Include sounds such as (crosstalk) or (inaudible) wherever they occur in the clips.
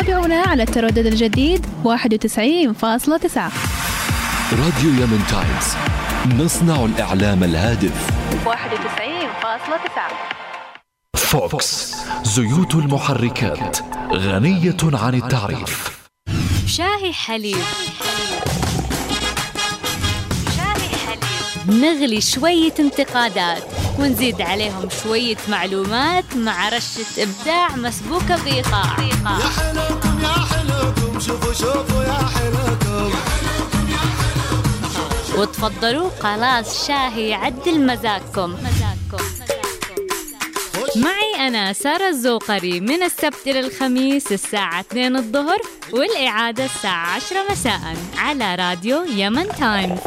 تابعونا على التردد الجديد 91.9 راديو يمن تايمز. نصنع الإعلام الهادف. 91.9 فوكس. زيوت المحركات. غنية عن التعريف. شاهي حليب. شاهي حليب نغلي شوية انتقادات ونزيد عليهم شوية معلومات مع رشة إبداع مسبوكة بإيقاع شوفوا شوفوا يا وتفضلوا خلاص شاهي يعدل مزاجكم. مزاجكم معي أنا سارة الزوقري من السبت إلى الخميس الساعة 2 الظهر والإعادة الساعة 10 مساء على راديو يمن تايمز.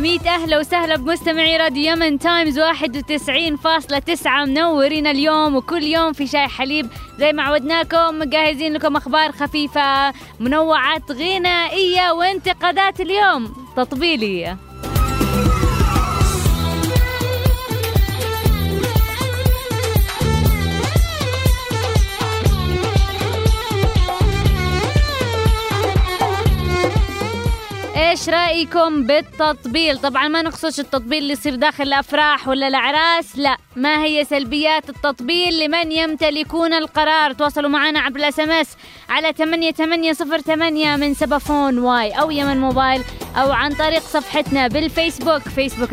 ميت أهلا وسهلا بمستمعي راديو يمن تايمز 91.9 منورين اليوم وكل يوم في شاي حليب. زي ما عودناكم مجهزين لكم أخبار خفيفة منوعات غنائية وانتقادات اليوم. تطبيلية إيش رأيكم بالتطبيل؟ طبعا ما نقصدش التطبيل اللي يصير داخل الأفراح ولا الأعراس لا ما هي سلبيات التطبيل لمن يمتلكون القرار؟ تواصلوا معنا عبر ال SMS على 8808 من سبافون واي أو يمن موبايل أو عن طريق صفحتنا بالفيسبوك فيسبوك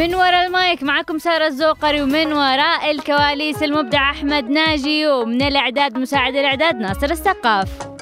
من وراء المايك معكم سارة الزوقري ومن وراء الكواليس المبدع أحمد ناجي ومن الإعداد مساعد الإعداد ناصر السقاف.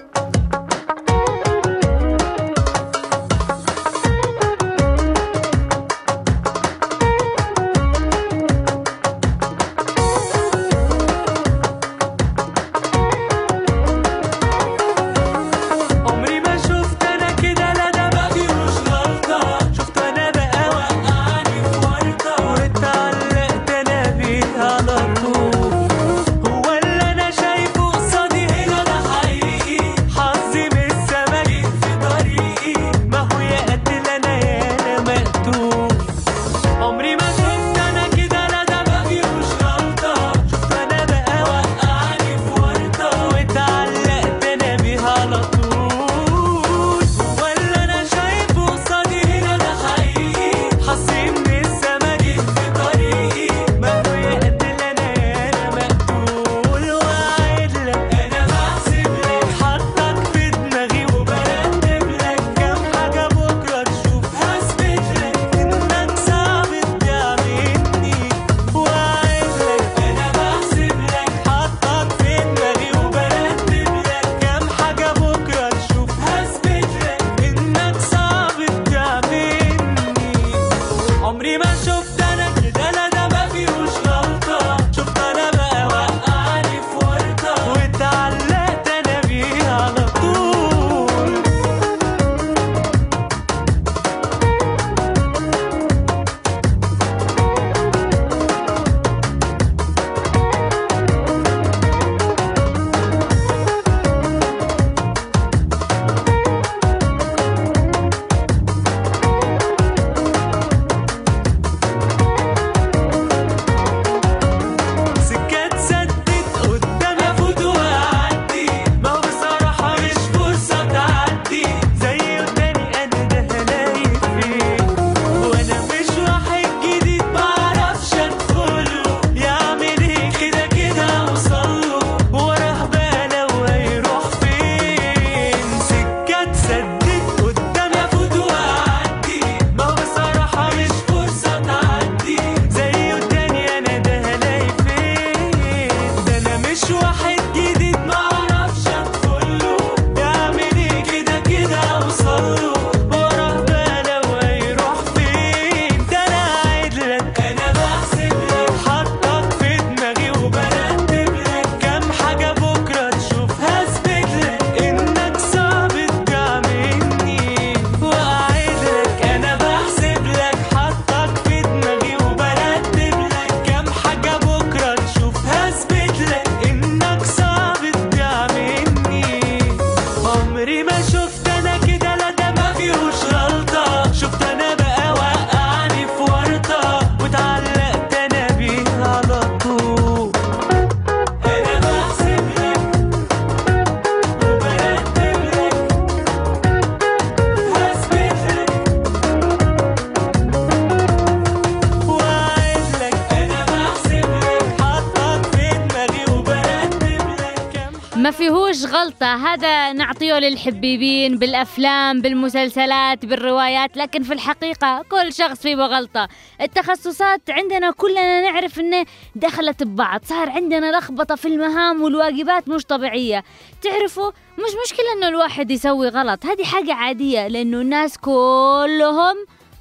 هذا نعطيه للحبيبين بالأفلام بالمسلسلات بالروايات لكن في الحقيقة كل شخص فيه غلطة التخصصات عندنا كلنا نعرف انه دخلت ببعض صار عندنا لخبطة في المهام والواجبات مش طبيعية. تعرفوا مش مشكلة إنه الواحد يسوي غلط هذه حاجة عادية لأنه الناس كلهم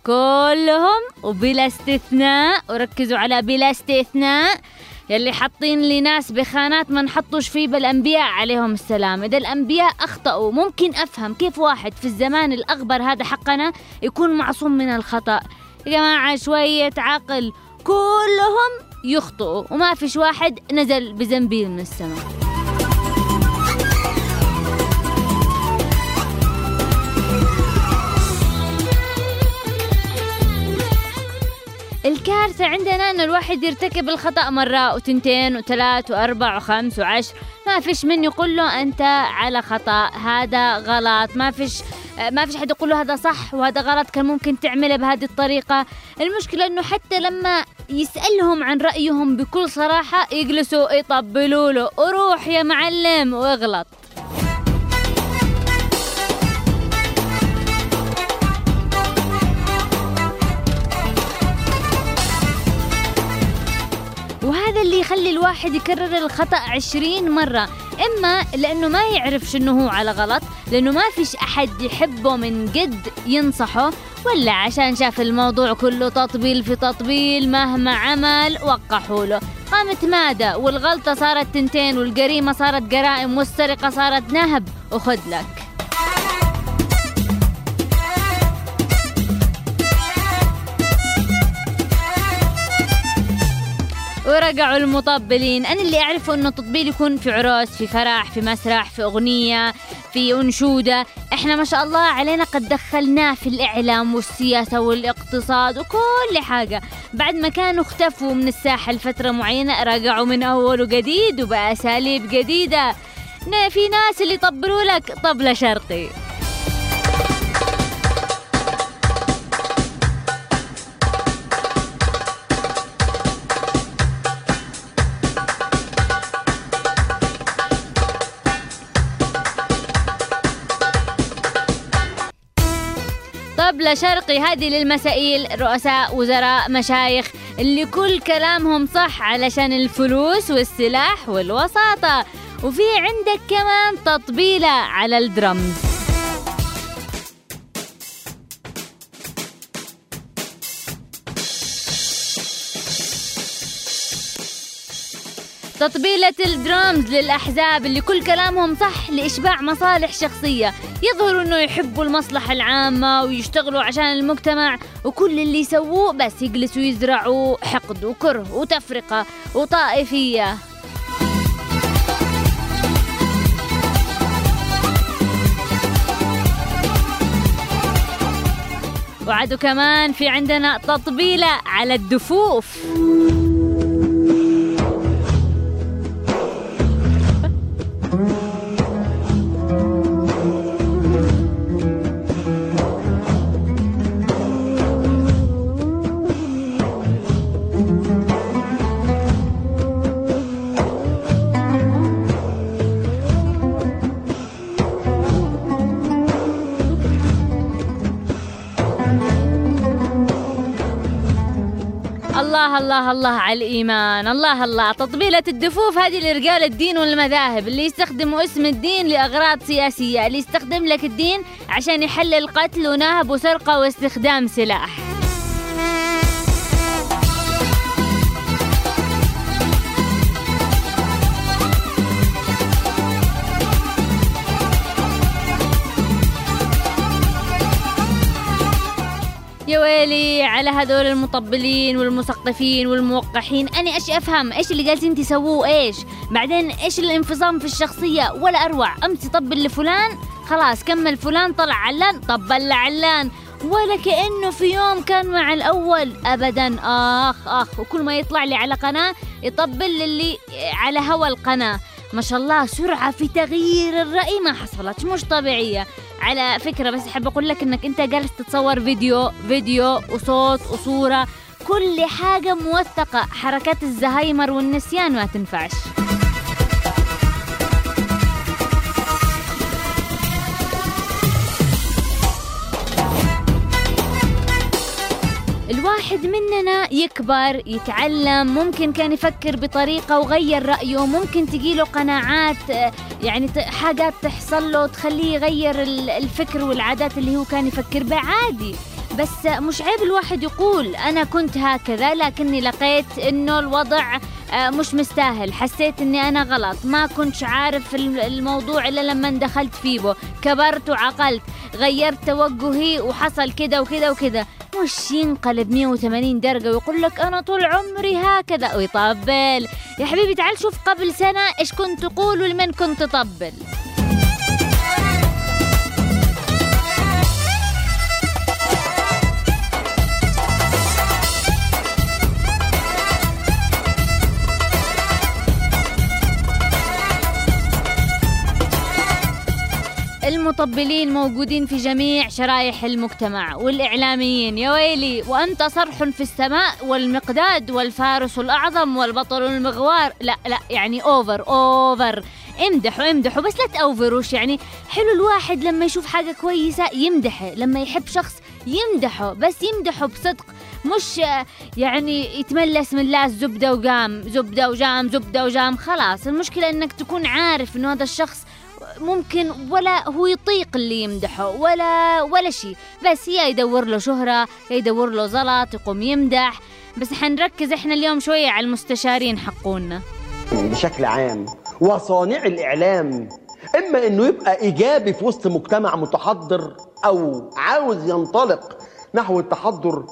كلهم وبلا استثناء وركزوا على بلا استثناء. يلي حاطين لي ناس بخانات ما نحطوش فيه بالانبياء عليهم السلام. إذا الأنبياء أخطأوا ممكن أفهم كيف واحد في الزمان الأغبر هذا حقنا يكون معصوم من الخطأ. يا جماعة شوية عقل. كلهم يخطئوا وما فيش واحد نزل بزنبيل من السماء. الكارثة عندنا أن الواحد يرتكب الخطأ مرة وتنتين وثلاث وأربع وخمس وعشر. ما فيش من يقول له أنت على خطأ هذا غلط. ما فيش ما فيش حد يقول له هذا صح وهذا غلط كان ممكن تعمله بهذه الطريقة. المشكلة أنه حتى لما يسألهم عن رأيهم بكل صراحة يجلسوا يطبلوا له روح يا معلم. وأغلط. وهذا اللي يخلي الواحد يكرر الخطأ عشرين مرة. إما لأنه ما يعرف شنو هو على غلط لأنه ما فيش أحد يحبه من جد ينصحه ولا عشان شاف الموضوع كله تطبيل في تطبيل مهما عمل وقحوا له. قامت مادة والغلطة صارت تنتين والجريمة صارت جرائم والسرقة صارت نهب وخد لك. ورجعوا المطبلين. أنا اللي أعرفه أنه التطبيل يكون في عروس في فرح في مسرح في أغنية في أنشودة. إحنا ما شاء الله علينا قد دخلناه في الإعلام والسياسة والاقتصاد وكل حاجة. بعد ما كانوا اختفوا من الساحة لفترة معينة رجعوا من أول وجديد وبأساليب جديدة. نا- في ناس اللي يطبلوا لك طبلة شرقي. طبلة شرقي هذه للمسائل رؤساء وزراء مشايخ اللي كل كلامهم صح علشان الفلوس والسلاح والوساطة. وفي عندك كمان تطبيلة على الدرمز تطبيلة الدرامز للأحزاب اللي كل كلامهم صح لإشباع مصالح شخصية. يظهروا إنه يحبوا المصلحة العامة ويشتغلوا عشان المجتمع وكل اللي يسووه بس يجلسوا يزرعوا حقد وكره وتفرقة وطائفية. وعدوا كمان في عندنا تطبيلة على الدفوف. الله الله الله على الإيمان. الله الله. تطبيلة الدفوف هذه لرجال الدين والمذاهب اللي يستخدموا اسم الدين لأغراض سياسية اللي يستخدم لك الدين عشان يحلل قتل ونهب وسرقة واستخدام سلاح. يا ويلي على هذول المطبلين والمثقفين والموقحين. أنا إيش أفهم؟ إيش اللي جالسين تسووه؟ إيش؟ بعدين إيش الانفصام في الشخصية؟ ولا أروع. أمس يطبل لفلان خلاص كمل. فلان طلع علان طبل لعلان. ولا كأنه في يوم كان مع الأول. أبدا. آخ آخ. وكل ما يطلع لي على قناة يطبل للي على هوا القناة. ما شاء الله سرعة في تغيير الرأي ما حصلت مش طبيعية. على فكرة بس أحب أقول لك إنك أنت جالس تتصور فيديو فيديو وصوت وصورة كل حاجة موثقة حركات الزهايمر والنسيان ما تنفعش. الواحد مننا يكبر يتعلم ممكن كان يفكر بطريقة وغير رأيه ممكن تجيله قناعات يعني حاجات تحصل له تخليه يغير ال- الفكر والعادات اللي هو كان يفكر بها عادي. بس مش عيب الواحد يقول أنا كنت هكذا لكني لقيت إنه الوضع آه، مش مستاهل. حسيت إني أنا غلط ما كنتش عارف الم- الموضوع إلا لما دخلت فيه كبرت وعقلت غيرت توجهي وحصل كده وكده وكده. مش ينقلب 180 درجة ويقول لك أنا طول عمري هكذا. ويطبل يا حبيبي تعال شوف قبل سنة إيش كنت تقول ولمن كنت تطبل. المطبلين موجودين في جميع شرائح المجتمع والإعلاميين. يا ويلي وأنت صرح في السماء والمقداد والفارس الأعظم والبطل المغوار. لا لا يعني أوفر أوفر امدحوا امدحوا بس لا تأوفروش. يعني حلو الواحد لما يشوف حاجة كويسة يمدحه لما يحب شخص يمدحه بس يمدحه بصدق مش يعني يتملس من لاس زبدة وقام زبدة وجام زبدة وجام. خلاص المشكلة إنك تكون عارف إنه هذا الشخص ممكن ولا هو يطيق اللي يمدحه ولا ولا شيء بس يا يدور له شهرة يا يدور له زلط يقوم يمدح. بس حنركز إحنا اليوم شوية على المستشارين حقونا. بشكل عام وصانع الإعلام. إما إنه يبقى إيجابي في وسط مجتمع متحضر أو عاوز ينطلق نحو التحضر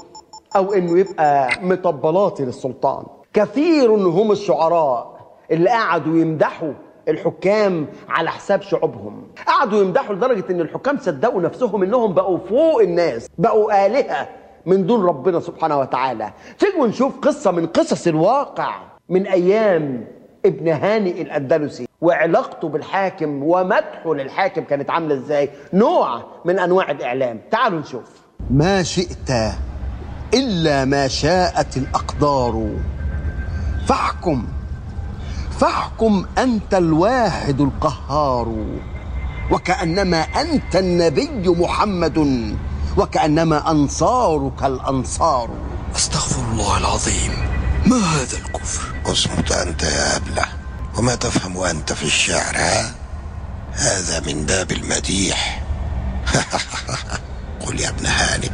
أو إنه يبقى مطبلاتي للسلطان. كثير هم الشعراء اللي قعدوا يمدحوا الحكام على حساب شعوبهم. قعدوا يمدحوا لدرجة إن الحكام صدقوا نفسهم إنهم بقوا فوق الناس بقوا آلهة من دون ربنا سبحانه وتعالى. تيجوا نشوف قصة من قصص الواقع من أيام ابن هاني الأندلسي. وعلاقته بالحاكم ومدحه للحاكم كانت عاملة إزاي؟ نوع من أنواع الإعلام. تعالوا نشوف. ما شئت إلا ما شاءت الأقدار. فاحكم. فاحكم أنت الواحد القهار وكأنما أنت النبي محمد وكأنما أنصارك الأنصار. أستغفر الله العظيم. ما هذا الكفر؟ اصمت أنت يا أبلة وما تفهم أنت في الشعر ها؟ هذا من باب المديح. (laughs) قل يا ابن هانئ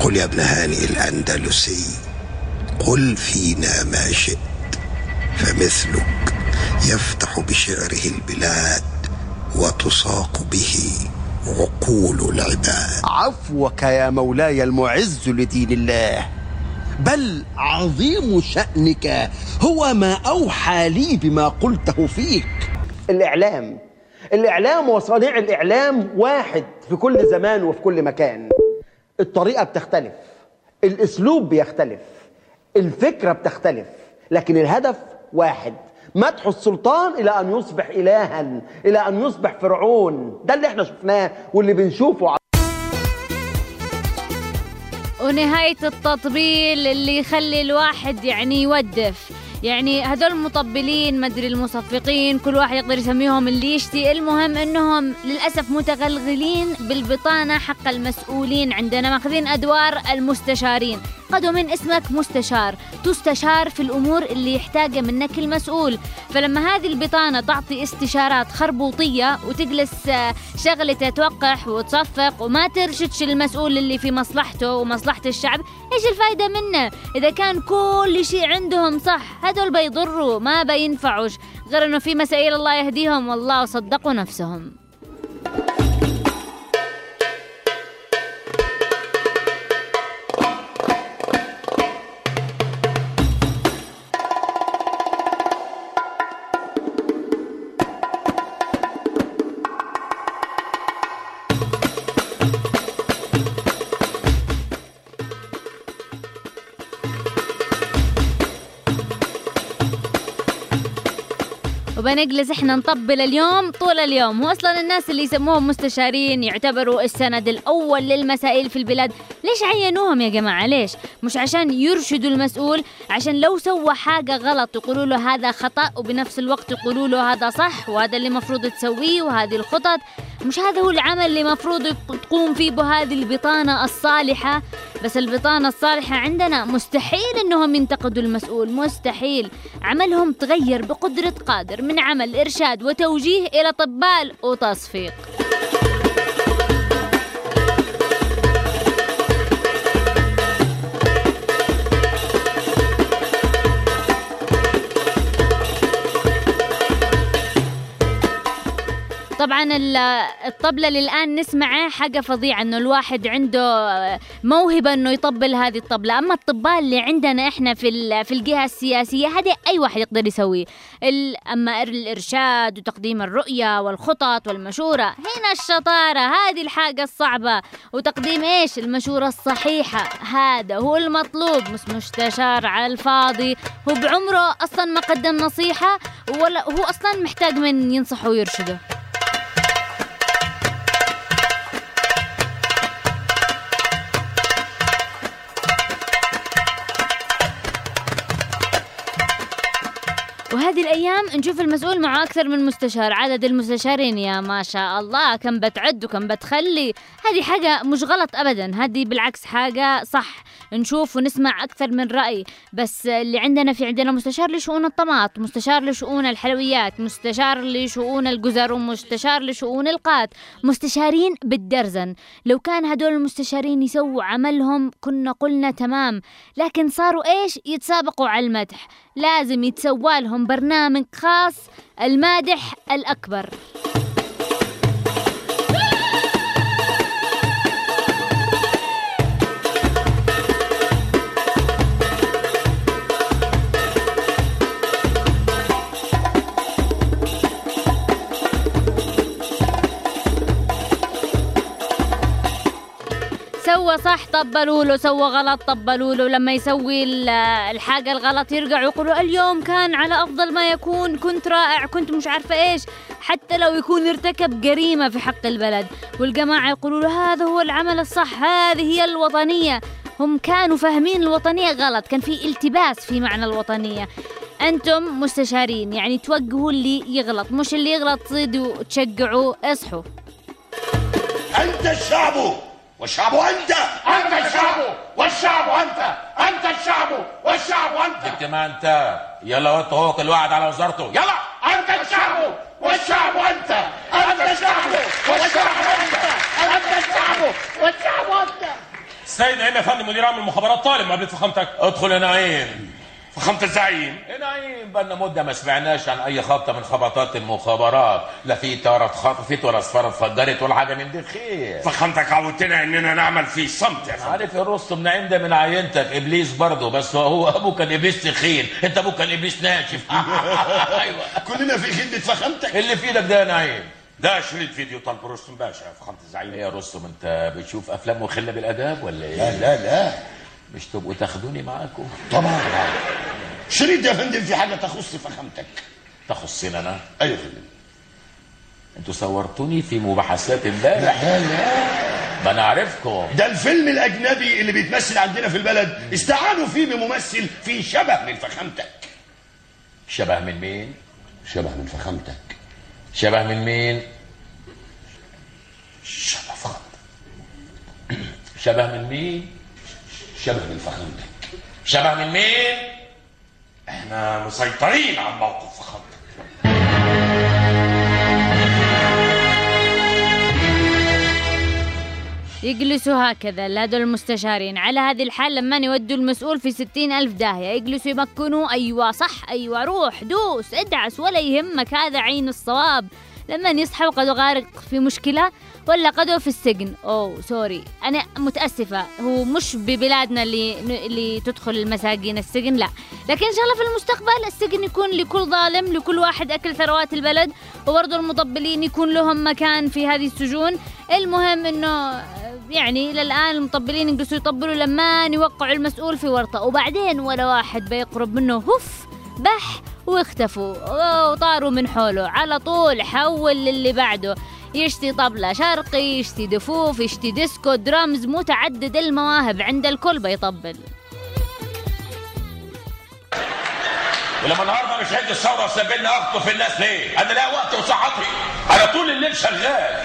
قل يا ابن هانئ الأندلسي قل فينا ما شئت. فمثلك يفتح بشعره البلاد وتساق به عقول العباد. عفوك يا مولاي المعز لدين الله بل عظيم شأنك هو ما أوحى لي بما قلته فيك. الإعلام الإعلام وصانع الإعلام واحد في كل زمان وفي كل مكان. الطريقة بتختلف الأسلوب بيختلف الفكرة بتختلف لكن الهدف واحد. مدح السلطان إلى أن يصبح إلها إلى أن يصبح فرعون. ده اللي إحنا شفناه واللي بنشوفه على ونهاية التطبيل اللي يخلي الواحد يعني يودف. يعني هذول المطبلين مدري المصفقين كل واحد يقدر يسميهم اللي يشتي. المهم إنهم للأسف متغلغلين بالبطانة حق المسؤولين عندنا ماخذين أدوار المستشارين. قدوا من اسمك مستشار. تستشار في الأمور اللي يحتاجها منك المسؤول. فلما هذه البطانة تعطي استشارات خربوطية وتجلس آه، شغلته توقح وتصفق وما ترشدش المسؤول اللي في مصلحته ومصلحة الشعب إيش الفايدة منه؟ إذا كان كل شيء عندهم صح هذول بيضروا ما بينفعوش. غير إنه في مسائل الله يهديهم والله صدقوا نفسهم. وبنجلس إحنا نطبل اليوم طول اليوم. واصلا الناس اللي يسموهم مستشارين يعتبروا السند الأول للمسائل في البلاد. ليش عينوهم يا جماعة؟ ليش؟ مش عشان يرشدوا المسؤول عشان لو سوى حاجة غلط يقولوا له هذا خطأ وبنفس الوقت يقولوا له هذا صح وهذا اللي مفروض تسويه وهذه الخطط. مش هذا هو العمل اللي مفروض تقوم فيه بهذه البطانة الصالحة؟ بس البطانة الصالحة عندنا مستحيل إنهم ينتقدوا المسؤول مستحيل. عملهم تغير بقدرة قادر من عمل إرشاد وتوجيه إلى طبال وتصفيق. طبعا ال- الطبلة اللي الآن نسمعه حاجة فظيعة إنه الواحد عنده موهبة إنه يطبل هذه الطبلة. أما الطبال اللي عندنا إحنا في في الجهة السياسية هذه أي واحد يقدر يسويه. أما الإرشاد وتقديم الرؤية والخطط والمشورة هنا الشطارة هذه الحاجة الصعبة. وتقديم إيش؟ المشورة الصحيحة. هذا هو المطلوب مش مستشار على الفاضي. هو بعمره أصلا ما قدم نصيحة ولا هو أصلا محتاج من ينصحه ويرشده. وهذه الأيام نشوف المسؤول مع أكثر من مستشار عدد المستشارين يا ما شاء الله كم بتعد وكم بتخلي. هذه حاجة مش غلط أبدا هذه بالعكس حاجة صح. نشوف ونسمع أكثر من رأي. بس اللي عندنا في عندنا مستشار لشؤون الطماط مستشار لشؤون الحلويات مستشار لشؤون الجزر ومستشار لشؤون القات. مستشارين بالدرزن. لو كان هدول المستشارين يسووا عملهم كنا قلنا تمام. لكن صاروا إيش؟ يتسابقوا على المدح. لازم يتسوى لهم برنامج خاص المادح الأكبر. سوى صح طبلوا له سوى غلط طبلوا له لما يسوي ال- الحاجة الغلط يرجعوا يقولوا اليوم كان على أفضل ما يكون كنت رائع كنت مش عارفة إيش. حتى لو يكون ارتكب جريمة في حق البلد. والجماعة يقولوا له هذا هو العمل الصح هذه هي الوطنية. هم كانوا فاهمين الوطنية غلط كان في التباس في معنى الوطنية. أنتم مستشارين يعني توجهوا اللي يغلط مش اللي يغلط تصيدوا تشجعوا اصحوا. أنت الشعب! والشعب أنت. أنت الشعب والشعب أنت. أنت الشعب والشعب أنت. اجتماع أنت. يلا وانت هو كل واحد على وزارته. يلا. أنت الشعب والشعب أنت. أنت الشعب والشعب أنت. أنت. الشعب والشعب أنت. السيد يا فندم مدير عام المخابرات طالب مقابلة فخامتك ادخل يا نعيم فخامة الزعيم يا نعيم بقالنا مدة ما سمعناش عن أي خبطة من خبطات المخابرات. لا في طيارة اتخطفت ولا سفارة اتفجرت ولا حاجة من دي. خير. فخامتك عودتنا إننا نعمل في صمت. يا فندم عارف يا رستم نعيم ده من عينتك إبليس برضه بس هو ابوه كان إبليس تخين أنت أبوك كان إبليس ناشف. (laughs) أيوه. كلنا في خدمة فخامتك اللي في إيدك ده يا نعيم؟ ده شريط فيديو طلب رستم باشا يا فخامة الزعيم يا رستم أنت بتشوف أفلام مخله بالاداب ولا إيه؟ لا لا لا. مش تبقوا تاخدوني معاكم؟ طبعا. شريط يا فندم في حاجة تخص فخامتك. تخصني أنا؟ أيوة يا فندم. أنتوا صورتوني في مباحثات امبارح. لا لا ما أنا عارفكم. ده الفيلم الأجنبي اللي بيتمثل عندنا في البلد. استعانوا فيه بممثل فيه شبه من فخامتك. شبه من مين؟ شبه من فخامتك. شبه من مين؟ شبه فخامتك. شبه من مين؟ شبه من فخامتك شبه من مين؟ إحنا مسيطرين على الموقف فخامتك يجلسوا هكذا لهذول المستشارين على هذه الحال لما يودوا المسؤول في ستين ألف داهية يجلسوا يمكنوا أيوة صح أيوة روح دوس ادعس ولا يهمك هذا عين الصواب. لما يصحى وقد غارق في مشكلة ولا قدوا في السجن. أوه سوري. أنا متأسفة. هو مش ببلادنا اللي اللي تدخل المساجين السجن لا. لكن إن شاء الله في المستقبل السجن يكون لكل ظالم لكل واحد أكل ثروات البلد وبرضه المطبلين يكون لهم مكان في هذه السجون. المهم إنه يعني إلى الآن المطبلين يجلسوا يطبلوا لما يوقعوا المسؤول في ورطة. وبعدين ولا واحد بيقرب منه. هف بح واختفوا. وطاروا من حوله. على طول حول للي بعده. يشتي طبلة شرقي يشتي دفوف يشتي ديسكو درامز متعدد المواهب عند الكل بيطبل. ولما النهارده مش عيد الثوره وسايبني اخطف الناس ليه؟ أنا لا وقت وصحتي. أنا طول الليل شغال.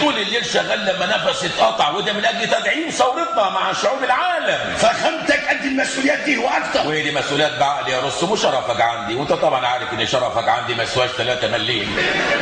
طول الليل شغال لما نفسي اتقطع وده من أجل تدعيم ثورتنا مع شعوب العالم. فخامتك قد المسؤوليات دي وأكتر. وايه دي مسؤوليات بعقلي يا رستم وشرفك عندي. وانت طبعا عارف إن شرفك عندي ما يسواش 3 مليم.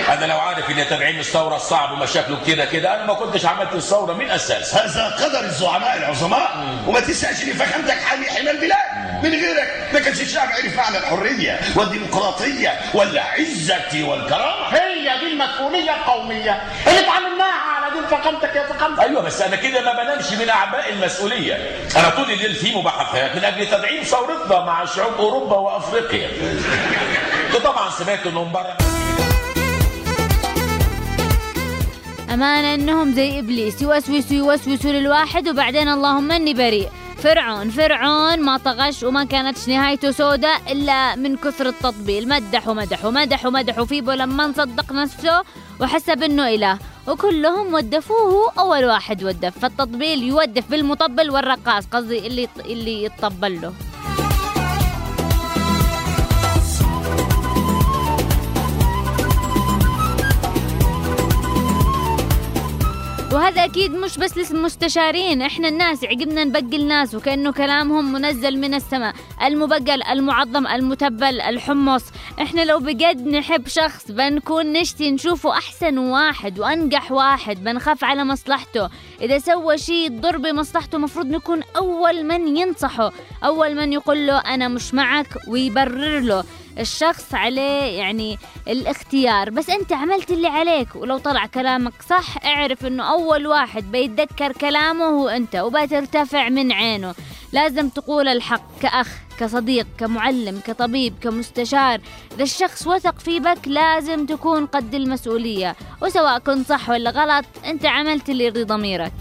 أنا لو عارف إن تدعيم الثورة الصعب ومشاكله كتيره كده أنا ما كنتش عملت الثورة من اساسها هذا قدر الزعماء العظماء. وما فخامتك حامي حمى البلاد من غيرك. ما كانش الشعب عرف معنى الحرية والديمقراطية والعزة والكرامة. هي دي المسؤوليه القومية. اللي اتعلمناها على دين فخامتك يا فخامتك أيوه بس أنا كده ما بنامش من أعباء المسؤولية. أنا طول الليل في مباحثات من أجل تدعيم ثورتنا مع شعوب أوروبا وأفريقيا. (laughs) انت طبعا سمعت إنهم بره أمانة إنهم زي إبليس. يوسوسوا يوسوسوا للواحد وبعدين اللهم إني بريء. فرعون. فرعون ما طغش وما كانتش نهايته سوداء إلا من كثر التطبيل. مدح ومدح ومدح ومدح وفيبو لما صدق نفسه وحسب إنه إله. وكلهم ودفوه أول واحد ودف. فالتطبيل يودف بالمطبل والرقاص قصدي اللي اللي يتطبل له. وهذا أكيد مش بس للمستشارين إحنا الناس عقبنا نبقي الناس وكأنه كلامهم منزل من السماء. المبقل المعظم المتبل الحمص. إحنا لو بجد نحب شخص بنكون نشتي نشوفه أحسن واحد وأنجح واحد بنخاف على مصلحته. إذا سوى شيء يضر بمصلحته مفروض نكون أول من ينصحه. أول من يقول له أنا مش معك ويبرر له. الشخص عليه يعني الاختيار. بس أنت عملت اللي عليك ولو طلع كلامك صح اعرف إنه أول واحد بيتذكر كلامه هو أنت وبترتفع من عينه. لازم تقول الحق كأخ. كصديق كمعلم كطبيب كمستشار إذا الشخص وثق في بك لازم تكون قد المسؤولية وسواء كنت صح ولا غلط أنت عملت اللي يرضي ضميرك.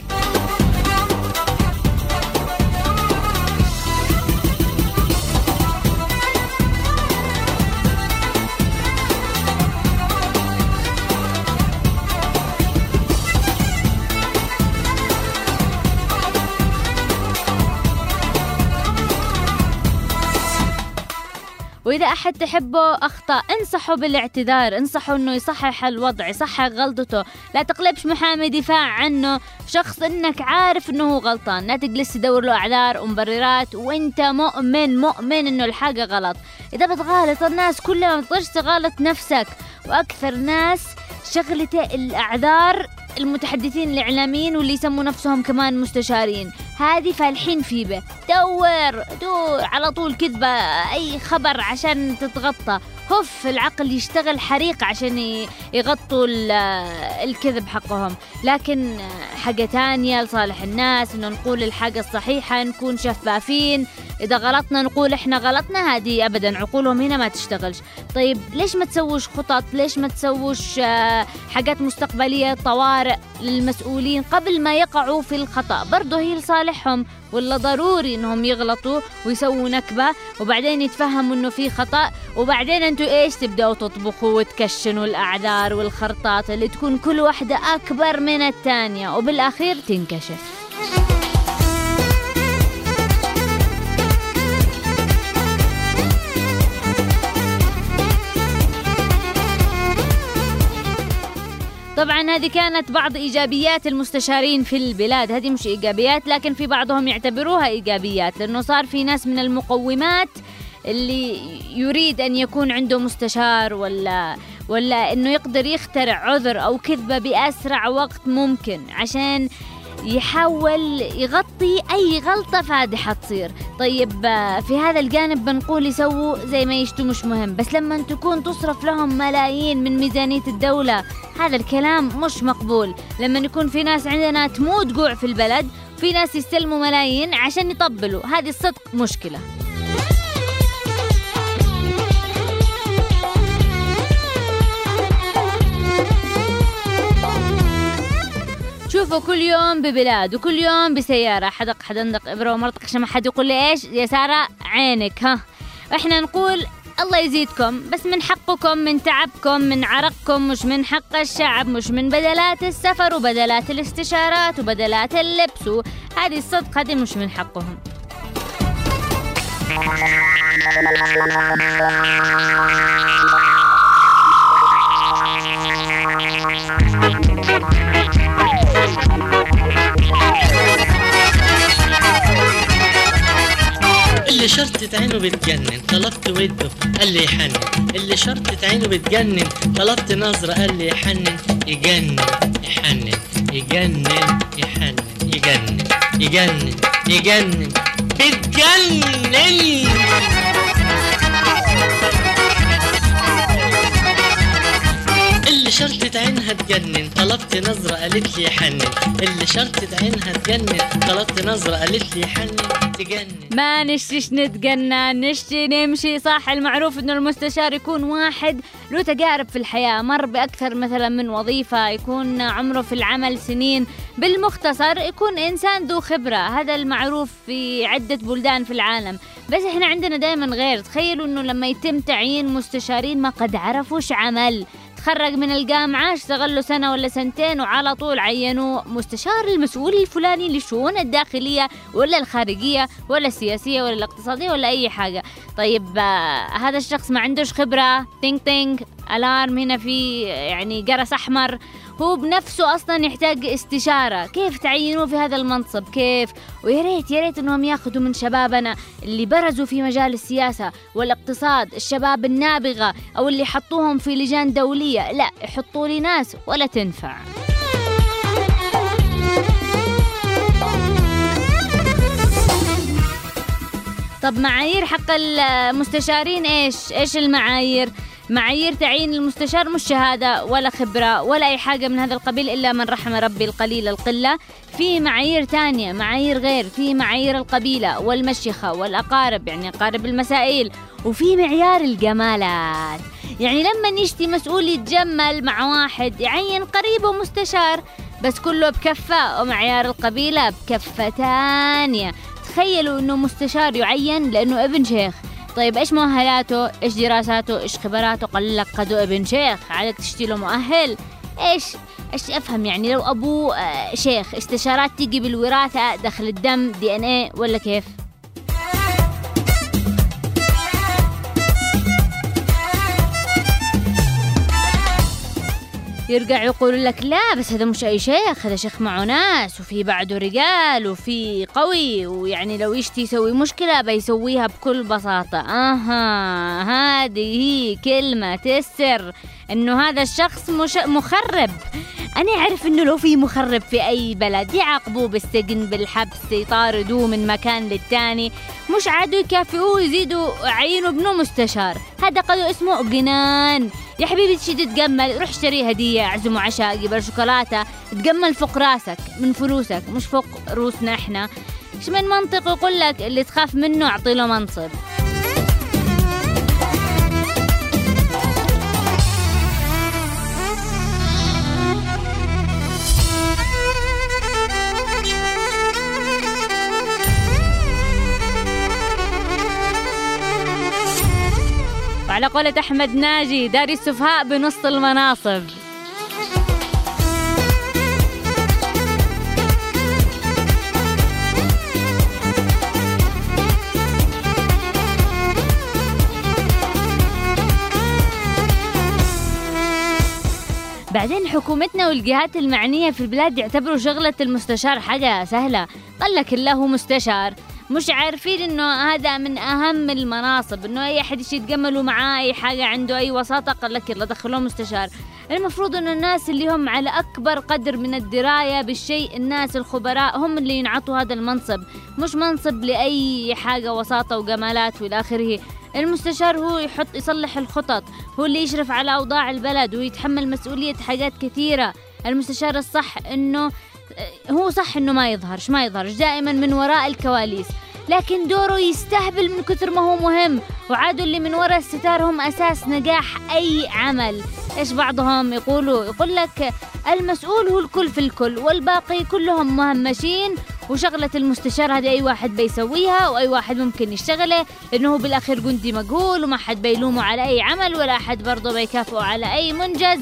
وإذا أحد تحبه أخطأ. انصحه بالاعتذار انصحه أنه يصحح الوضع يصحح غلطته. لا تقلبش محامي دفاع عنه. شخص أنك عارف أنه هو غلطان. لا تجلس تدور له أعذار ومبررات وأنت مؤمن مؤمن أنه الحاجة غلط. إذا بتغالط الناس كلها ما تقدرش تغالط نفسك. وأكثر ناس شغلته الأعذار المتحدثين الإعلاميين واللي يسموا نفسهم كمان مستشارين. هذه فالحين في به دور دور على طول كذبة أي خبر عشان تتغطى. هف العقل يشتغل حريق عشان يغطوا ال- الكذب حقهم. لكن حاجة تانية لصالح الناس إنه نقول الحاجة الصحيحة نكون شفافين. إذا غلطنا نقول إحنا غلطنا هذه أبدا عقولهم هنا ما تشتغلش. طيب ليش ما تسووش خطط؟ ليش ما تسووش آه، حاجات مستقبلية طوارئ للمسؤولين قبل ما يقعوا في الخطأ؟ برضه هي لصالحهم ولا ضروري إنهم يغلطوا ويسووا نكبة؟ وبعدين يتفهموا إنه في خطأ؟ وبعدين أنتوا إيش تبدأوا تطبخوا وتكشنوا الأعذار والخرطات اللي تكون كل واحدة أكبر من الثانية وبالأخير تنكشف؟ طبعا هذه كانت بعض إيجابيات المستشارين في البلاد. هذه مش إيجابيات لكن في بعضهم يعتبروها إيجابيات لأنه صار في ناس من المقومات اللي يريد أن يكون عنده مستشار ولا ولا إنه يقدر يخترع عذر أو كذبة بأسرع وقت ممكن. عشان يحاول يغطي أي غلطة فادحه تصير طيب آه، في هذا الجانب بنقول يسووا زي ما يشتوا مش مهم. بس لما تكون تصرف لهم ملايين من ميزانية الدولة هذا الكلام مش مقبول. لما يكون في ناس عندنا تموت جوع في البلد في ناس يستلموا ملايين عشان يطبلوا. هذه الصدق مشكلة. شوفوا كل يوم ببلاد وكل يوم بسيارة. حدق حدندق إبرة ومرتق عشان ما حد يقول لي إيش؟ يا سارة عينك ها. إحنا نقول الله يزيدكم بس من حقكم من تعبكم من عرقكم مش من حق الشعب مش من بدلات السفر وبدلات الاستشارات وبدلات اللبس هذه الصدق هذه مش من حقهم. (laughs) اللي شرطت عينه بتجنن طلبت وده قال لي يحنن. اللي شرطت عينه بتجنن طلبت نظرة قال لي يحنن. يجنن يحنن يجنن يحنن يجنن يجنن يجنن. بتجنن. شرطت عينها تجنن. طلبت نظرة قالت لي يحنن اللي شرطت عينها تجنن. طلبت نظرة قالت لي يحنن تجنن. ما نشتيش نتقنى نشتي نمشي. صح المعروف إنه المستشار يكون واحد له تجارب في الحياة. مر بأكثر مثلا من وظيفة يكون عمره في العمل سنين. بالمختصر يكون إنسان ذو خبرة. هذا المعروف في عدة بلدان في العالم. بس إحنا عندنا دائما غير. تخيلوا إنه لما يتم تعيين مستشارين ما قد عرفوش عمل. تخرج من الجامعة اشتغل له سنة ولا سنتين وعلى طول عينوه مستشار المسؤول الفلاني للشؤون الداخلية ولا الخارجية ولا السياسية ولا الاقتصادية ولا أي حاجة. طيب آه، هذا الشخص ما عندوش خبرة؟ تينك تينك alarm هنا في يعني جرس أحمر. هو بنفسه أصلا يحتاج استشارة. كيف تعينوه في هذا المنصب؟ كيف؟ ويا ريت يا ريت إنهم ياخذوا من شبابنا اللي برزوا في مجال السياسة والاقتصاد الشباب النابغة أو اللي حطوهم في لجان دولية. لا يحطوا لي ناس ولا تنفع. طب معايير حق المستشارين إيش؟ إيش المعايير؟ معايير تعيين المستشار مش شهادة ولا خبرة ولا أي حاجة من هذا القبيل إلا من رحم ربي القليل القلة. في معايير تانية معايير غير في معايير القبيلة والمشيخة والأقارب يعني أقارب المسائل وفي معيار الجمالات. يعني لما يشتي مسؤول يتجمل مع واحد يعين قريبه مستشار بس كله بكفة ومعيار القبيلة بكفة تانية. تخيلوا إنه مستشار يعين لأنه ابن شيخ. طيب إيش مؤهلاته؟ إيش دراساته؟ إيش خبراته؟ قال لك قدو ابن شيخ. عادك تشتي له مؤهل. إيش؟ إيش أفهم يعني لو ابوه آه، شيخ استشارات تيجي بالوراثة دخل الدم دي إن إيه ولا كيف؟ يرجع يقول لك لا بس هذا مش أي شيخ هذا شيخ معه ناس وفي بعده رجال وفي قوي ويعني لو يشتي يسوي مشكلة بيسويها بكل بساطة. أها هذه هي كلمة السر إنه هذا الشخص مش مخرب. أنا أعرف إنه لو في مخرب في أي بلد يعاقبوه بالسجن بالحبس يطاردوه من مكان للتاني. مش عادوا يكافئوه ويزيدوا عينوا ابنه مستشار. هذا قالوا اسمه جنان يا حبيبي تشي تتجمل روح اشتري هدية اعزمه عشاء جيب شوكولاتة. تجمل فوق راسك من فلوسك مش فوق روسنا إحنا. إيش من منطق يقول لك اللي تخاف منه أعطي له منصب. وعلى قولة أحمد ناجي داري السفهاء بنص المناصب. بعدين حكومتنا والجهات المعنية في البلاد يعتبروا شغلة المستشار حاجة سهلة. قال لك الله مستشار. مش عارفين إنه هذا من أهم المناصب إنه أي أحد يجي يتجملوا معاه أي حاجة عنده أي وساطة قال لك يلا دخلوه مستشار. المفروض إنه الناس اللي هم على أكبر قدر من الدراية بالشيء الناس الخبراء هم اللي ينعطوا هذا المنصب مش منصب لأي حاجة وساطة وجمالات وإلى آخره. المستشار هو يحط يصلح الخطط هو اللي يشرف على أوضاع البلد ويتحمل مسؤولية حاجات كثيرة. المستشار الصح إنه هو صح إنه ما يظهرش ما يظهرش دائما من وراء الكواليس. لكن دوره يستهبل من كثر ما هو مهم وعادوا اللي من وراء الستار هم أساس نجاح أي عمل. إيش بعضهم يقولوا؟ يقول لك المسؤول هو الكل في الكل والباقي كلهم مهمشين وشغلة المستشار هذه أي واحد بيسويها وأي واحد ممكن يشتغله لأنه هو بالأخير جندي مقهول وما حد بيلومه على أي عمل ولا أحد برضه بيكافئه على أي منجز.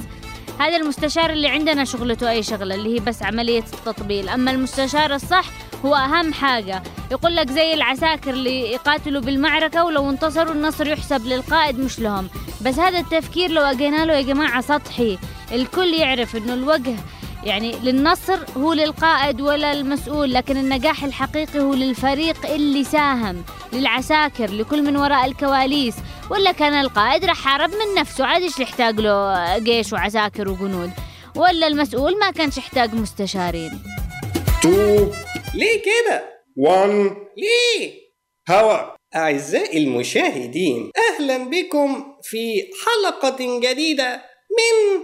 هذا المستشار اللي عندنا شغلته أي شغلة اللي هي بس عملية التطبيل. أما المستشار الصح هو أهم حاجة. يقول لك زي العساكر اللي يقاتلوا بالمعركة ولو انتصروا النصر يحسب للقائد مش لهم. بس هذا التفكير لو أجينا له يا جماعة سطحي. الكل يعرف إنه الوجه يعني للنصر هو للقائد ولا المسؤول لكن النجاح الحقيقي هو للفريق اللي ساهم للعساكر لكل من وراء الكواليس ولا كان القائد راح حارب من نفسه عاد إيش يحتاج له جيش وعساكر وجنود ولا المسؤول ما كانش يحتاج مستشارين تو ليه كده؟ 1 ليه؟ هوا أعزائي المشاهدين أهلا بكم في حلقة جديدة من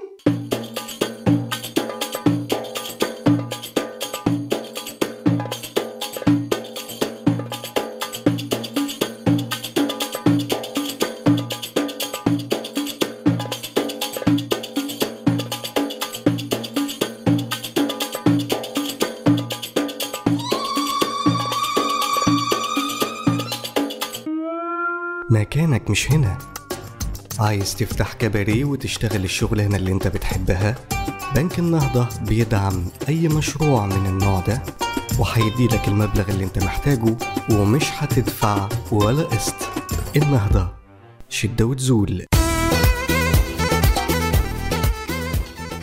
عايز تفتح كباريه وتشتغل الشغلانة اللي انت بتحبها؟ بنك النهضة بيدعم أي مشروع من النوع ده وهيديلك المبلغ اللي انت محتاجه ومش هتدفع ولا قسط. النهضة شدة وتزول.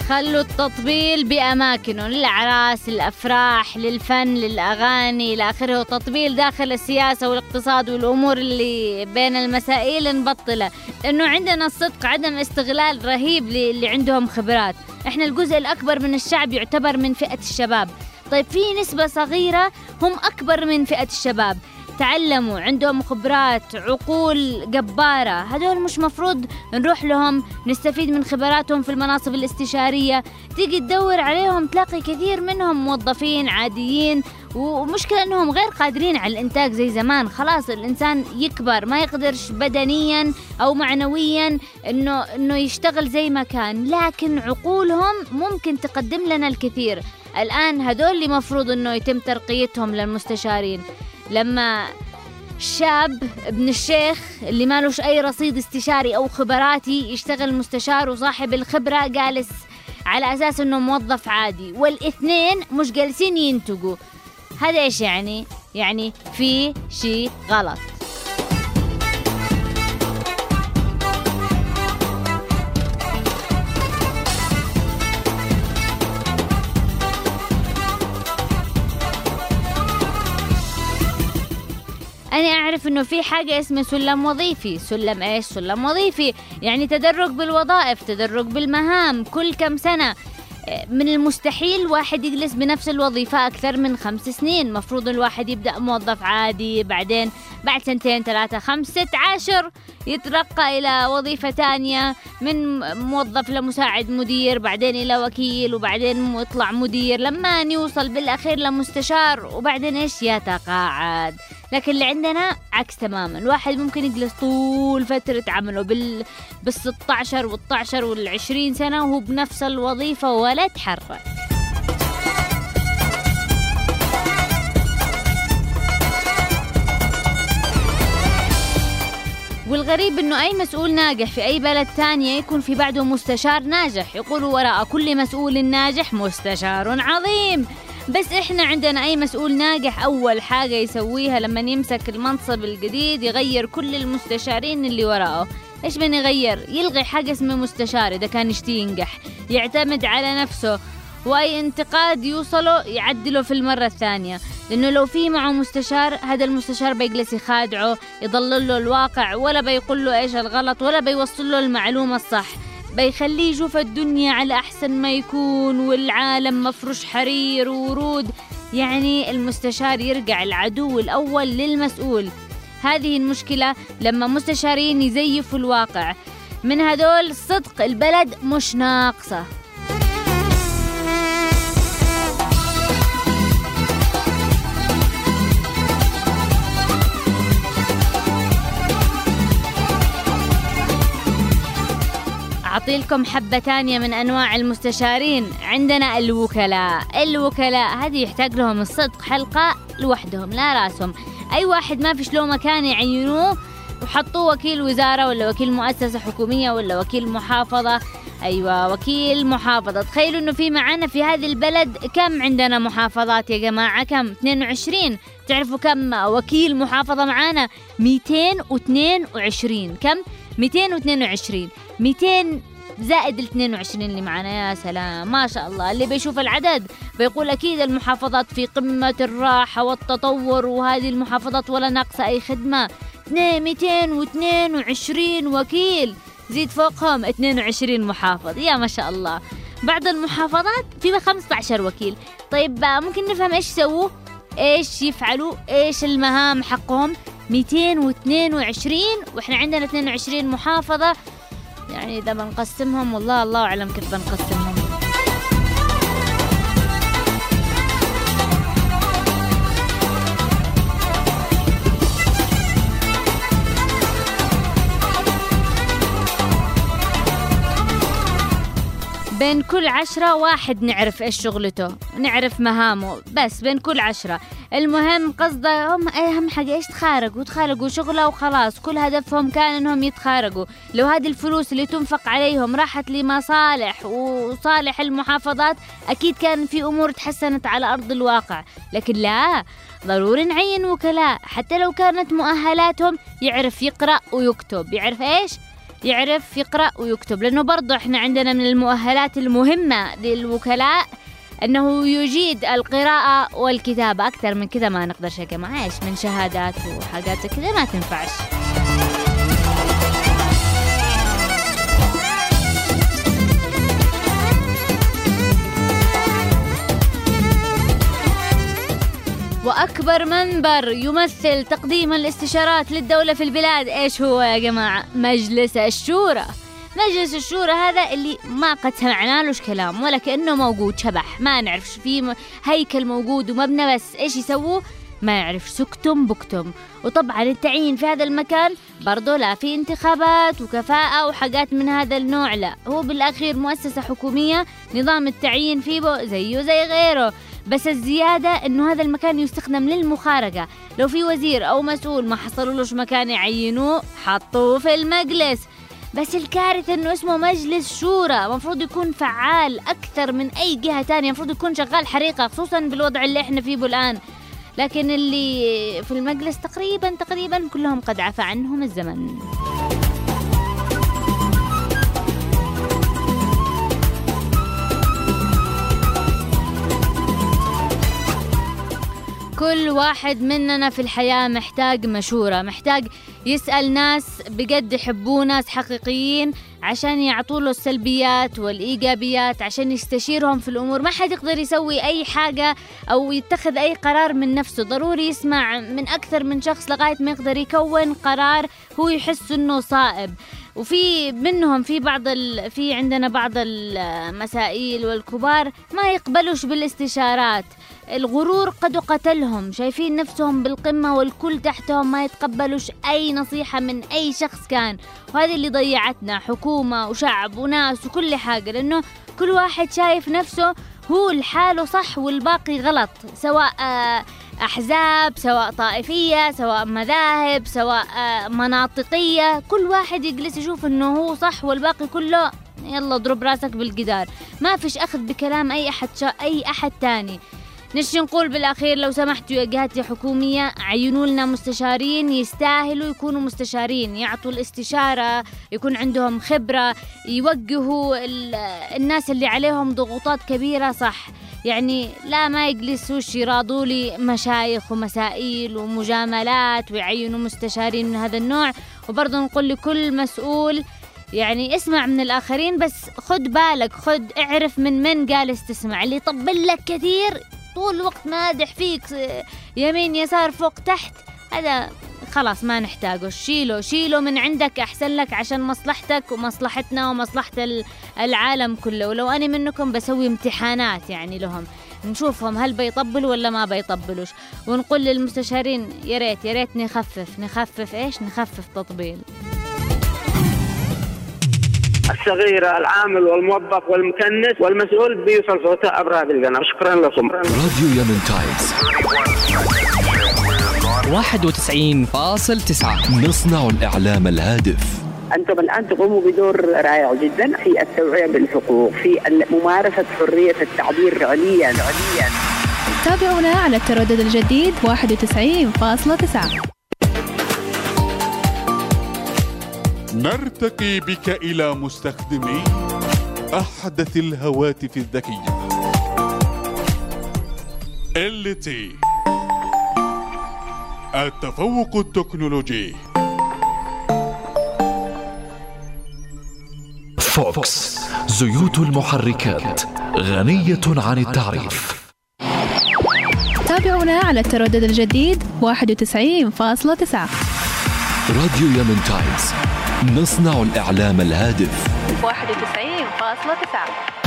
خلوا التطبيل بأماكنه للأعراس للأفراح للفن للأغاني إلى آخره. وتطبيل داخل السياسة والاقتصاد والأمور اللي بين المسائل نبطلها لأنه عندنا الصدق عدم استغلال رهيب للي عندهم خبرات. إحنا الجزء الأكبر من الشعب يعتبر من فئة الشباب. طيب في نسبة صغيرة هم أكبر من فئة الشباب. تعلموا عندهم خبرات عقول جبارة. هدول مش مفروض نروح لهم نستفيد من خبراتهم في المناصب الاستشارية. تيجي تدور عليهم تلاقي كثير منهم موظفين عاديين ومشكلة إنهم غير قادرين على الإنتاج زي زمان. خلاص الإنسان يكبر ما يقدرش بدنيا أو معنويا إنه إنه يشتغل زي ما كان. لكن عقولهم ممكن تقدم لنا الكثير. الآن هدول اللي مفروض إنه يتم ترقيتهم للمستشارين. لما شاب ابن الشيخ اللي مالوش أي رصيد استشاري أو خبراتي يشتغل مستشار وصاحب الخبرة جالس على أساس إنه موظف عادي. والإثنين مش جالسين ينتجوا هذا إيش يعني؟ يعني في شيء غلط. أنا أعرف إنه في حاجة اسمها سلم وظيفي، سلم إيش؟ سلم وظيفي، يعني تدرج بالوظائف، تدرج بالمهام كل كم سنة. من المستحيل واحد يجلس بنفس الوظيفة أكثر من خمس سنين. مفروض الواحد يبدأ موظف عادي بعدين بعد سنتين ثلاثة خمس ست عشر يترقى إلى وظيفة تانية. من موظف لمساعد مدير بعدين إلى وكيل وبعدين يطلع مدير. لما يوصل بالأخير لمستشار وبعدين إيش؟ يتقاعد. لكن اللي عندنا عكس تماما. الواحد ممكن يجلس طول فترة عمله بال بال 16 وال 12 وال 20 سنة وهو بنفس الوظيفة ولا تحرك والغريب إنه أي مسؤول ناجح في أي بلد تانية يكون في بعده مستشار ناجح. يقولوا وراء كل مسؤول ناجح مستشار عظيم. بس إحنا عندنا أي مسؤول ناجح أول حاجة يسويها لما يمسك المنصب الجديد يغير كل المستشارين اللي وراءه إيش بين يغير؟ يلغي حاجة اسمه مستشار إذا كان يشتي ينجح. يعتمد على نفسه. وأي انتقاد يوصله يعدله في المرة الثانية. لأنه لو في معه مستشار هذا المستشار بيجلس يخادعه يضلل له الواقع ولا بيقول له إيش الغلط ولا بيوصل له المعلومة الصح. بيخليه يشوف الدنيا على أحسن ما يكون والعالم مفروش حرير وورود. يعني المستشار يرجع العدو الأول للمسؤول. هذه المشكلة لما مستشارين يزيفوا الواقع. من هدول صدق البلد مش ناقصة أعطيلكم حبة تانية من أنواع المستشارين. عندنا الوكلاء. الوكلاء هذه يحتاج لهم الصدق حلقة لوحدهم لا رأسهم. أي واحد ما فيش له مكان يعينوه وحطوه وكيل وزارة ولا وكيل مؤسسة حكومية ولا وكيل محافظة. أيوه وكيل محافظة. تخيلوا إنه في معانا في هذه البلد كم عندنا محافظات يا جماعة؟ كم؟ 22 تعرفوا كم وكيل محافظة معانا؟ 222 كم؟ 222 200 زائد ال 22 اللي معنا يا سلام. ما شاء الله. اللي بيشوف العدد بيقول أكيد المحافظات في قمة الراحة والتطور وهذه المحافظات ولا ناقصة أي خدمة. 222 وكيل. زيد فوقهم 22 محافظ. يا ما شاء الله. بعض المحافظات في 15 وكيل. طيب ممكن نفهم إيش يسووا؟ إيش يفعلوا؟ إيش المهام حقهم؟ 222 وإحنا عندنا 22 محافظة. يعني إذا بنقسمهم والله الله أعلم كيف بنقسمهم. بين كل عشرة واحد نعرف إيش شغلته نعرف مهامه بس بين كل عشرة. المهم قصده هم أهم حاجة إيش تخارجوا تخارجوا شغله وخلاص كل هدفهم كان إنهم يتخارجوا لو هذه الفلوس اللي تنفق عليهم راحت لمصالح وصالح المحافظات أكيد كان في أمور تحسنت على أرض الواقع. لكن لا ضروري نعين وكلاء. حتى لو كانت مؤهلاتهم يعرف يقرأ ويكتب. يعرف إيش؟ يعرف يقرأ ويكتب لأنه برضو إحنا عندنا من المؤهلات المهمة للوكلاء أنه يجيد القراءة والكتابة. أكثر من كذا ما نقدرش يا جماعة إيش من شهادات وحاجات كذا ما تنفعش. وأكبر منبر يمثل تقديم الاستشارات للدولة في البلاد إيش هو يا جماعة؟ مجلس الشورى. مجلس الشورى هذا اللي ما قد سمعنا لهش كلام ولا كأنه موجود شبح. ما نعرف في هيكل موجود ومبنى بس إيش يسووا ما يعرف. سكتم بكتم. وطبعا التعيين في هذا المكان برضو لا في انتخابات وكفاءة وحاجات من هذا النوع لا. هو بالأخير مؤسسة حكومية نظام التعيين فيه زيه زي غيره. بس الزيادة إنه هذا المكان يستخدم للمخارجة. لو في وزير أو مسؤول ما حصلولوش مكان يعينوه حطوه في المجلس. بس الكارثة إنه اسمه مجلس شورى مفروض يكون فعال أكثر من أي جهة تانية مفروض يكون شغال حريقة خصوصا بالوضع اللي إحنا فيه الان لكن اللي في المجلس تقريبا تقريبا كلهم قد عفى عنهم الزمن. كل واحد مننا في الحياة محتاج مشورة محتاج يسأل ناس بجد يحبوه ناس حقيقيين عشان يعطوا له السلبيات والإيجابيات عشان يستشيرهم في الأمور. ما حد يقدر يسوي أي حاجة أو يتخذ أي قرار من نفسه. ضروري يسمع من أكثر من شخص لغاية ما يقدر يكون قرار هو يحس إنه صائب. وفي منهم في بعض ال... في عندنا بعض المسائل والكبار ما يقبلوش بالاستشارات. الغرور قد قتلهم شايفين نفسهم بالقمة والكل تحتهم ما يتقبلوش أي نصيحة من أي شخص كان. وهذه اللي ضيعتنا حكومة وشعب وناس وكل حاجة لأنه كل واحد شايف نفسه هو لحاله صح والباقي غلط سواء آه، أحزاب سواء طائفية سواء مذاهب سواء آه، مناطقية. كل واحد يجلس يشوف إنه هو صح والباقي كله يلا اضرب راسك بالجدار. ما فيش أخذ بكلام أي أحد شا... أي أحد تاني. نشي نقول بالأخير لو سمحتوا يا جهات حكومية عينوا لنا مستشارين يستاهلوا يكونوا مستشارين يعطوا الاستشارة يكون عندهم خبرة يوجهوا ال- الناس اللي عليهم ضغوطات كبيرة صح. يعني لا ما يجلسوش يراضوا لي مشايخ ومسائل ومجاملات ويعينوا مستشارين من هذا النوع. وبرضه نقول لكل مسؤول يعني اسمع من الآخرين بس خد بالك خد اعرف من من جالس تسمع اللي يطبل لك كثير طول الوقت مادح فيك يمين يسار فوق تحت هذا خلاص ما نحتاجه. شيله شيله من عندك أحسن لك عشان مصلحتك ومصلحتنا ومصلحة ال- العالم كله. ولو أنا منكم بسوي امتحانات يعني لهم. نشوفهم هل بيطبلوا ولا ما بيطبلوش. ونقول للمستشارين يا ريت يا ريت نخفف. نخفف إيش؟ نخفف تطبيل. الصغيرة العامل والموظف والمكنس والمسؤول بيوصل صوته عبر هذه القناة شكرا لكم. راديو يمن تايمز. 91.9 نصنع الإعلام الهادف. أنتم الآن تقوموا بدور رائع جدا في التوعية بالحقوق في ممارسة حرية التعبير عليا عليا. تابعونا على التردد الجديد 91.9 نرتقي بك إلى مستخدمي أحدث الهواتف الذكية. LT التفوق التكنولوجي. فوكس. زيوت المحركات. غنية عن التعريف. تابعونا على التردد الجديد 91.9 راديو يمن تايمز. نصنع الإعلام الهادف. 91.9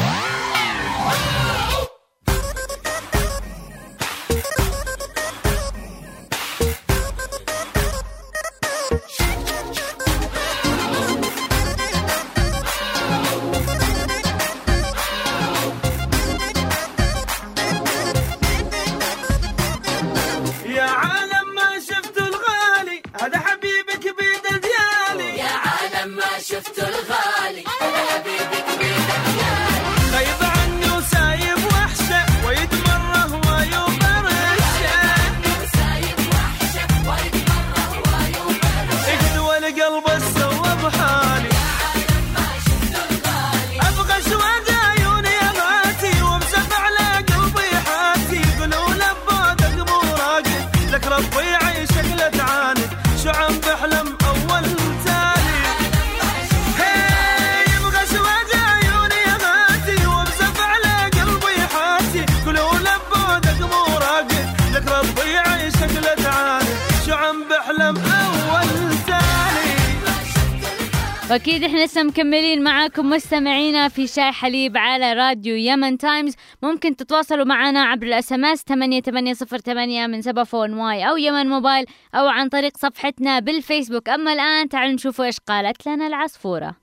واكيد إحنا لسه مكملين معاكم مستمعينا في شاي حليب على راديو يمن تايمز. ممكن تتواصلوا معنا عبر ال SMS 8808 من سبافون واي أو يمن موبايل أو عن طريق صفحتنا بالفيسبوك. أما الآن تعالوا نشوفوا إيش قالت لنا العصفورة.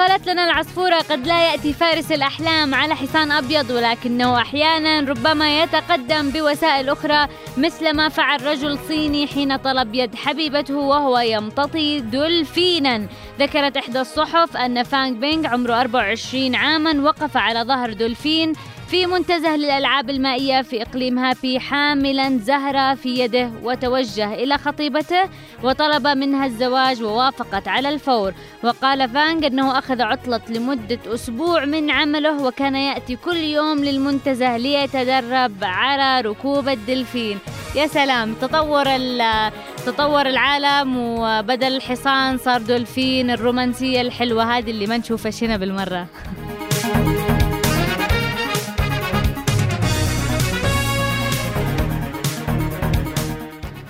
وقالت لنا العصفورة قد لا يأتي فارس الأحلام على حصان أبيض ولكنه أحيانا ربما يتقدم بوسائل أخرى مثل ما فعل رجل صيني حين طلب يد حبيبته وهو يمتطي دولفينا. ذكرت إحدى الصحف أن فانغ بينغ عمره 24 عاما وقف على ظهر دولفين في منتزه للألعاب المائية في إقليم هابي حاملا زهرة في يده وتوجه إلى خطيبته وطلب منها الزواج ووافقت على الفور. وقال فانغ أنه أخذ عطلة لمدة أسبوع من عمله وكان يأتي كل يوم للمنتزه ليتدرب على ركوب الدلفين. يا سلام تطور تطور العالم وبدل الحصان صار دولفين الرومانسية الحلوة هذه اللي ما نشوفها هنا بالمرة.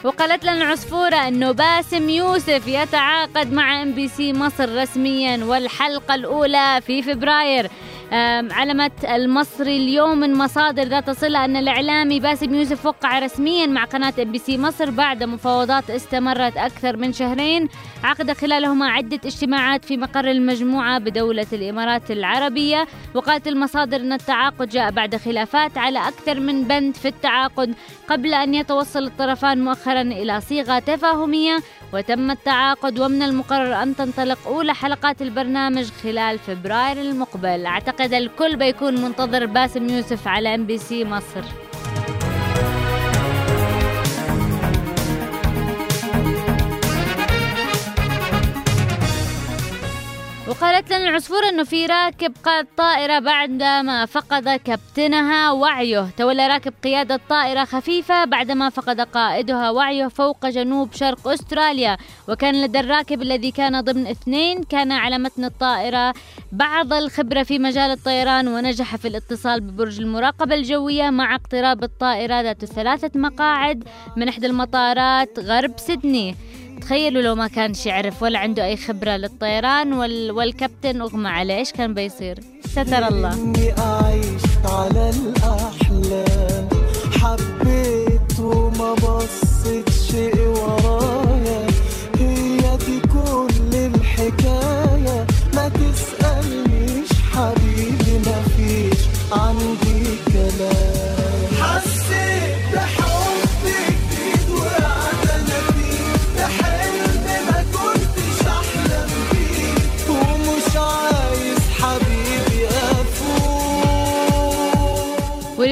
وقالت لنا العصفورة أنه باسم يوسف يتعاقد مع ام بي سي مصر رسميا والحلقة الأولى في فبراير. علمت المصري اليوم من مصادر ذات صلة أن الإعلامي باسم يوسف وقع رسميا مع قناة إم بي سي مصر بعد مفاوضات استمرت أكثر من شهرين. عقد خلالهما عدة اجتماعات في مقر المجموعة بدولة الإمارات العربية. وقالت المصادر أن التعاقد جاء بعد خلافات على أكثر من بند في التعاقد قبل أن يتوصل الطرفان مؤخرا إلى صيغة تفاهمية. وتم التعاقد ومن المقرر أن تنطلق أولى حلقات البرنامج خلال فبراير المقبل. أعتقد الكل بيكون منتظر باسم يوسف على إم بي سي مصر. وقالت لنا العصفور إنه في راكب قاد طائرة بعدما فقد كابتنها وعيه. تولى راكب قيادة طائرة خفيفة بعدما فقد قائدها وعيه فوق جنوب شرق أستراليا. وكان لدى الراكب الذي كان ضمن اثنين كان على متن الطائرة بعض الخبرة في مجال الطيران ونجح في الاتصال ببرج المراقبة الجوية مع اقتراب الطائرة ذات الثلاثة مقاعد من إحدى المطارات غرب سيدني. تخيلوا لو ما كانش يعرف ولا عنده أي خبرة للطيران وال... والكابتن أغمى عليه إيش كان بيصير؟ ستر الله. إني أعيش على الأحلام حبيت وما بصيت شيء ورايا. هي دي كل الحكاية. ما تسألنيش حبيبي.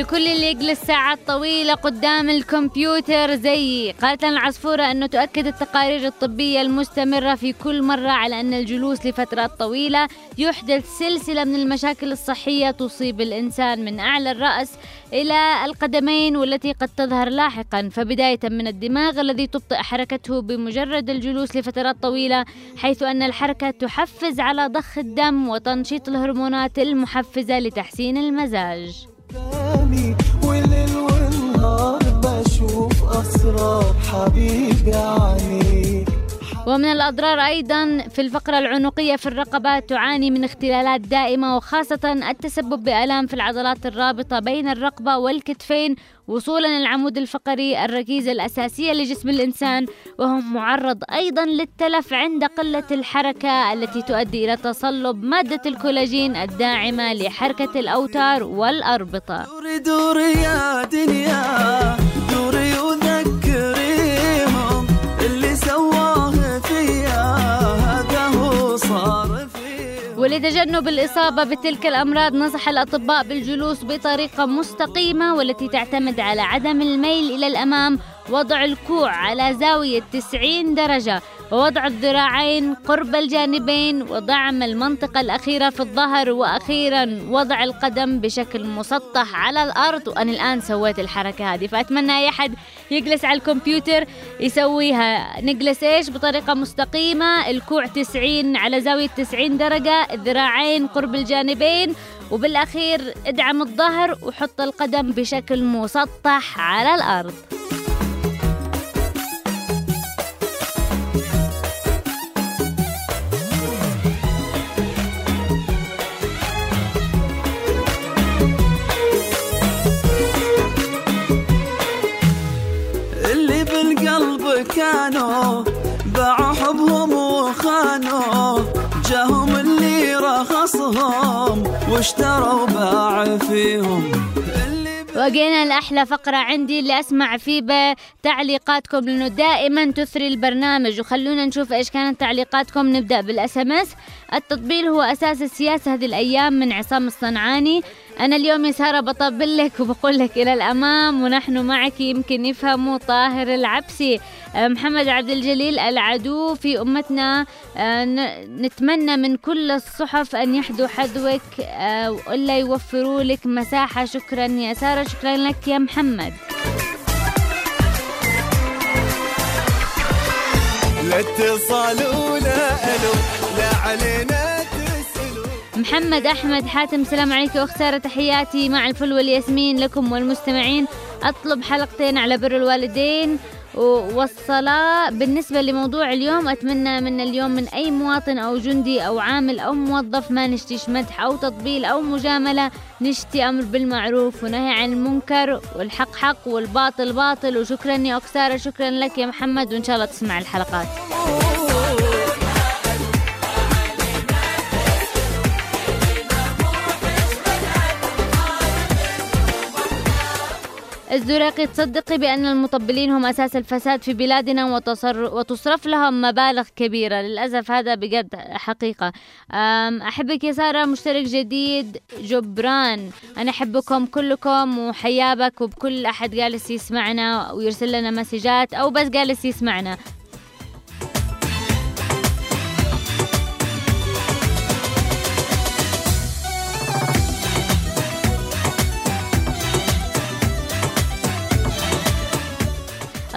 ولكل اللي يجلس ساعات طويلة قدام الكمبيوتر زيي قالت لنا العصفورة أنه تؤكد التقارير الطبية المستمرة في كل مرة على أن الجلوس لفترات طويلة يحدث سلسلة من المشاكل الصحية تصيب الإنسان من أعلى الرأس إلى القدمين والتي قد تظهر لاحقا. فبداية من الدماغ الذي تبطئ حركته بمجرد الجلوس لفترات طويلة حيث أن الحركة تحفز على ضخ الدم وتنشيط الهرمونات المحفزة لتحسين المزاج. قدامي والليل والنهار بشوف أسرار حبيبي عنيك ومن الأضرار أيضا في الفقرة العنقية في الرقبة تعاني من اختلالات دائمة وخاصة التسبب بآلام في العضلات الرابطة بين الرقبة والكتفين وصولا للعمود الفقري الركيزة الأساسية لجسم الإنسان وهو معرض أيضا للتلف عند قلة الحركة التي تؤدي إلى تصلب مادة الكولاجين الداعمة لحركة الأوتار والأربطة. دوري دوري يا دنيا دوري ولتجنب الإصابة بتلك الأمراض نصح الأطباء بالجلوس بطريقة مستقيمة والتي تعتمد على عدم الميل إلى الأمام وضع الكوع على زاوية 90 درجة. ووضع الذراعين قرب الجانبين ودعم المنطقة الأخيرة في الظهر وأخيرا وضع القدم بشكل مسطح على الأرض. وأنا الآن سويت الحركة هذه فأتمنى أي أحد يجلس على الكمبيوتر يسويها. نجلس إيش؟ بطريقة مستقيمة الكوع 90 على زاوية 90 درجة الذراعين قرب الجانبين وبالأخير ادعم الظهر وحط القدم بشكل مسطح على الأرض. بالقلب كانوا باعوا حبهم وخانوا جاهم اللي رخصهم واشتروا باع فيهم. وجينا لأحلى فقرة عندي اللي أسمع فيه بتعليقاتكم لأنه دائما تثري البرنامج. وخلونا نشوف إيش كانت تعليقاتكم. نبدأ بالأس ام اس التطبيل هو أساس السياسة هذه الأيام من عصام الصنعاني. أنا اليوم يا سارة بطبل لك وبقول لك إلى الأمام ونحن معك يمكن يفهموا طاهر العبسي آه، محمد عبد الجليل العدو في أمتنا. آه، نتمنى من كل الصحف أن يحدوا حذوك آه، وإلا يوفروا لك مساحة. شكرا يا سارة. شكرا لك يا محمد. لا اتصال ولا ألو لا علينا محمد أحمد حاتم سلام عليك واخت سارة تحياتي مع الفل والياسمين لكم والمستمعين. أطلب حلقتين على بر الوالدين والصلاة بالنسبة لموضوع اليوم أتمنى من اليوم من أي مواطن أو جندي أو عامل أو موظف ما نشتيش مدح أو تطبيل أو مجاملة نشتي أمر بالمعروف ونهي عن المنكر والحق حق والباطل باطل. وشكرا يا أكسارة شكرا لك يا محمد وإن شاء الله تسمع الحلقات. الزرقي تصدقي بأن المطبلين هم أساس الفساد في بلادنا وتصر وتصرف لهم مبالغ كبيرة. للأسف هذا بجد حقيقة. أحبك يا سارة مشترك جديد جبران. أنا أحبكم كلكم وحيابك وبكل أحد جالس يسمعنا ويرسل لنا مسجات أو بس جالس يسمعنا.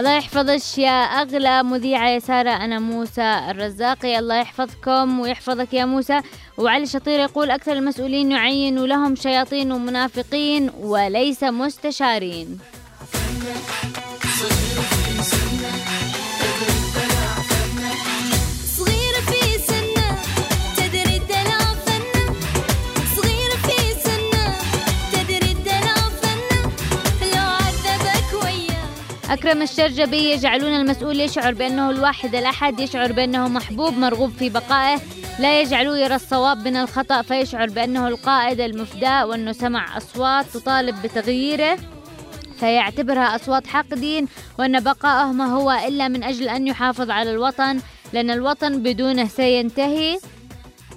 الله يحفظك يا أغلى مذيعة يا سارة أنا موسى الرزاقي. الله يحفظكم ويحفظك يا موسى. وعلي شطير يقول أكثر المسؤولين يعين لهم شياطين ومنافقين وليس مستشارين. أكرم الشرجبي يجعلون المسؤول يشعر بأنه الواحد الأحد يشعر بأنه محبوب مرغوب في بقائه لا يجعلوه يرى الصواب من الخطأ فيشعر بأنه القائد المفدى وأنه سمع أصوات تطالب بتغييره فيعتبرها أصوات حاقدين وأن بقاءه ما هو إلا من أجل أن يحافظ على الوطن لأن الوطن بدونه سينتهي.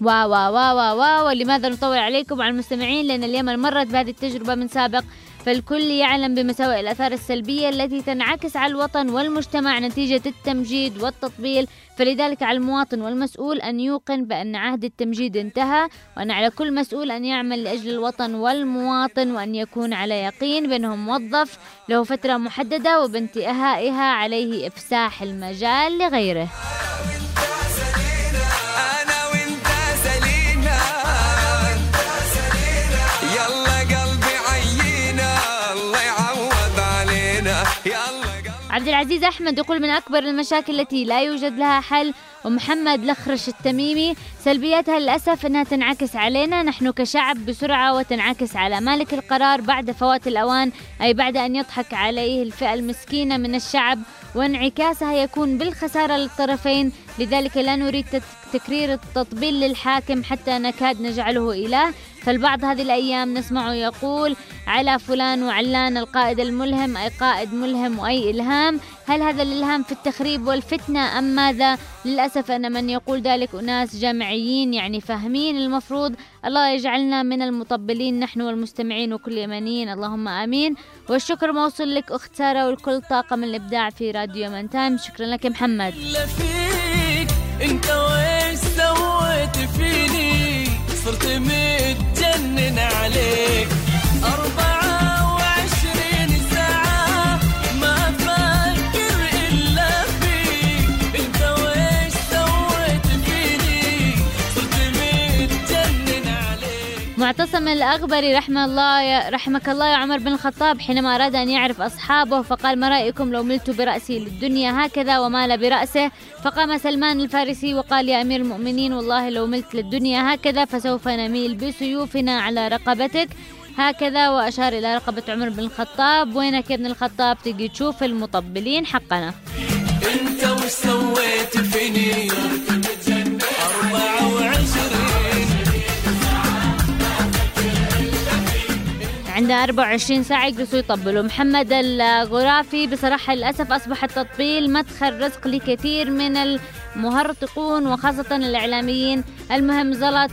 وا وا وا وا وا ولماذا نطول عليكم وعلى المستمعين؟ لأن اليمن مرت بهذه التجربة من سابق فالكل يعلم بمساوئ الآثار السلبية التي تنعكس على الوطن والمجتمع نتيجة التمجيد والتطبيل. فلذلك على المواطن والمسؤول أن يوقن بأن عهد التمجيد انتهى وأن على كل مسؤول أن يعمل لأجل الوطن والمواطن وأن يكون على يقين بأنه موظف له فترة محددة وبانتهائها عليه إفساح المجال لغيره. عبد العزيز أحمد يقول من أكبر المشاكل التي لا يوجد لها حل ومحمد لخرش التميمي سلبياتها للأسف إنها تنعكس علينا. نحن كشعب بسرعة وتنعكس على مالك القرار بعد فوات الأوان أي بعد أن يضحك عليه الفئة المسكينة من الشعب. وانعكاسها يكون بالخسارة للطرفين لذلك لا نريد تكرير التطبيل للحاكم حتى نكاد نجعله إله. فالبعض هذه الأيام نسمعه يقول على فلان وعلان القائد الملهم أي قائد ملهم وأي إلهام. هل هذا الإلهام في التخريب والفتنة أم ماذا؟ للأسف أن من يقول ذلك أناس جامعيين يعني فاهمين. المفروض الله يجعلنا من المطبلين نحن والمستمعين وكل يمنيين. اللهم آمين. والشكر موصول لك أخت سارة ولكل طاقم الإبداع في راديو يمن تايمز شكرا لك محمد. انت ويش سويت فيني؟ صرت متجنن عليك. أربعة معتصم الأغبري رحمة الله رحمك الله يا عمر بن الخطاب حينما أراد أن يعرف أصحابه فقال ما رأيكم لو ملت برأسي للدنيا هكذا ومال برأسه؟ فقام سلمان الفارسي وقال يا أمير المؤمنين والله لو ملت للدنيا هكذا فسوف نميل بسيوفنا على رقبتك هكذا وأشار إلى رقبة عمر بن الخطاب. وينك يا ابن الخطاب؟ تجي تشوف المطبلين حقنا. انت وش سويت فيني. عندها 24 ساعة يجلسوا يطبلوا. محمد الغرافي بصراحة للأسف أصبح التطبيل مدخل رزق لكثير من المهرطقون وخاصة الإعلاميين. المهم زلط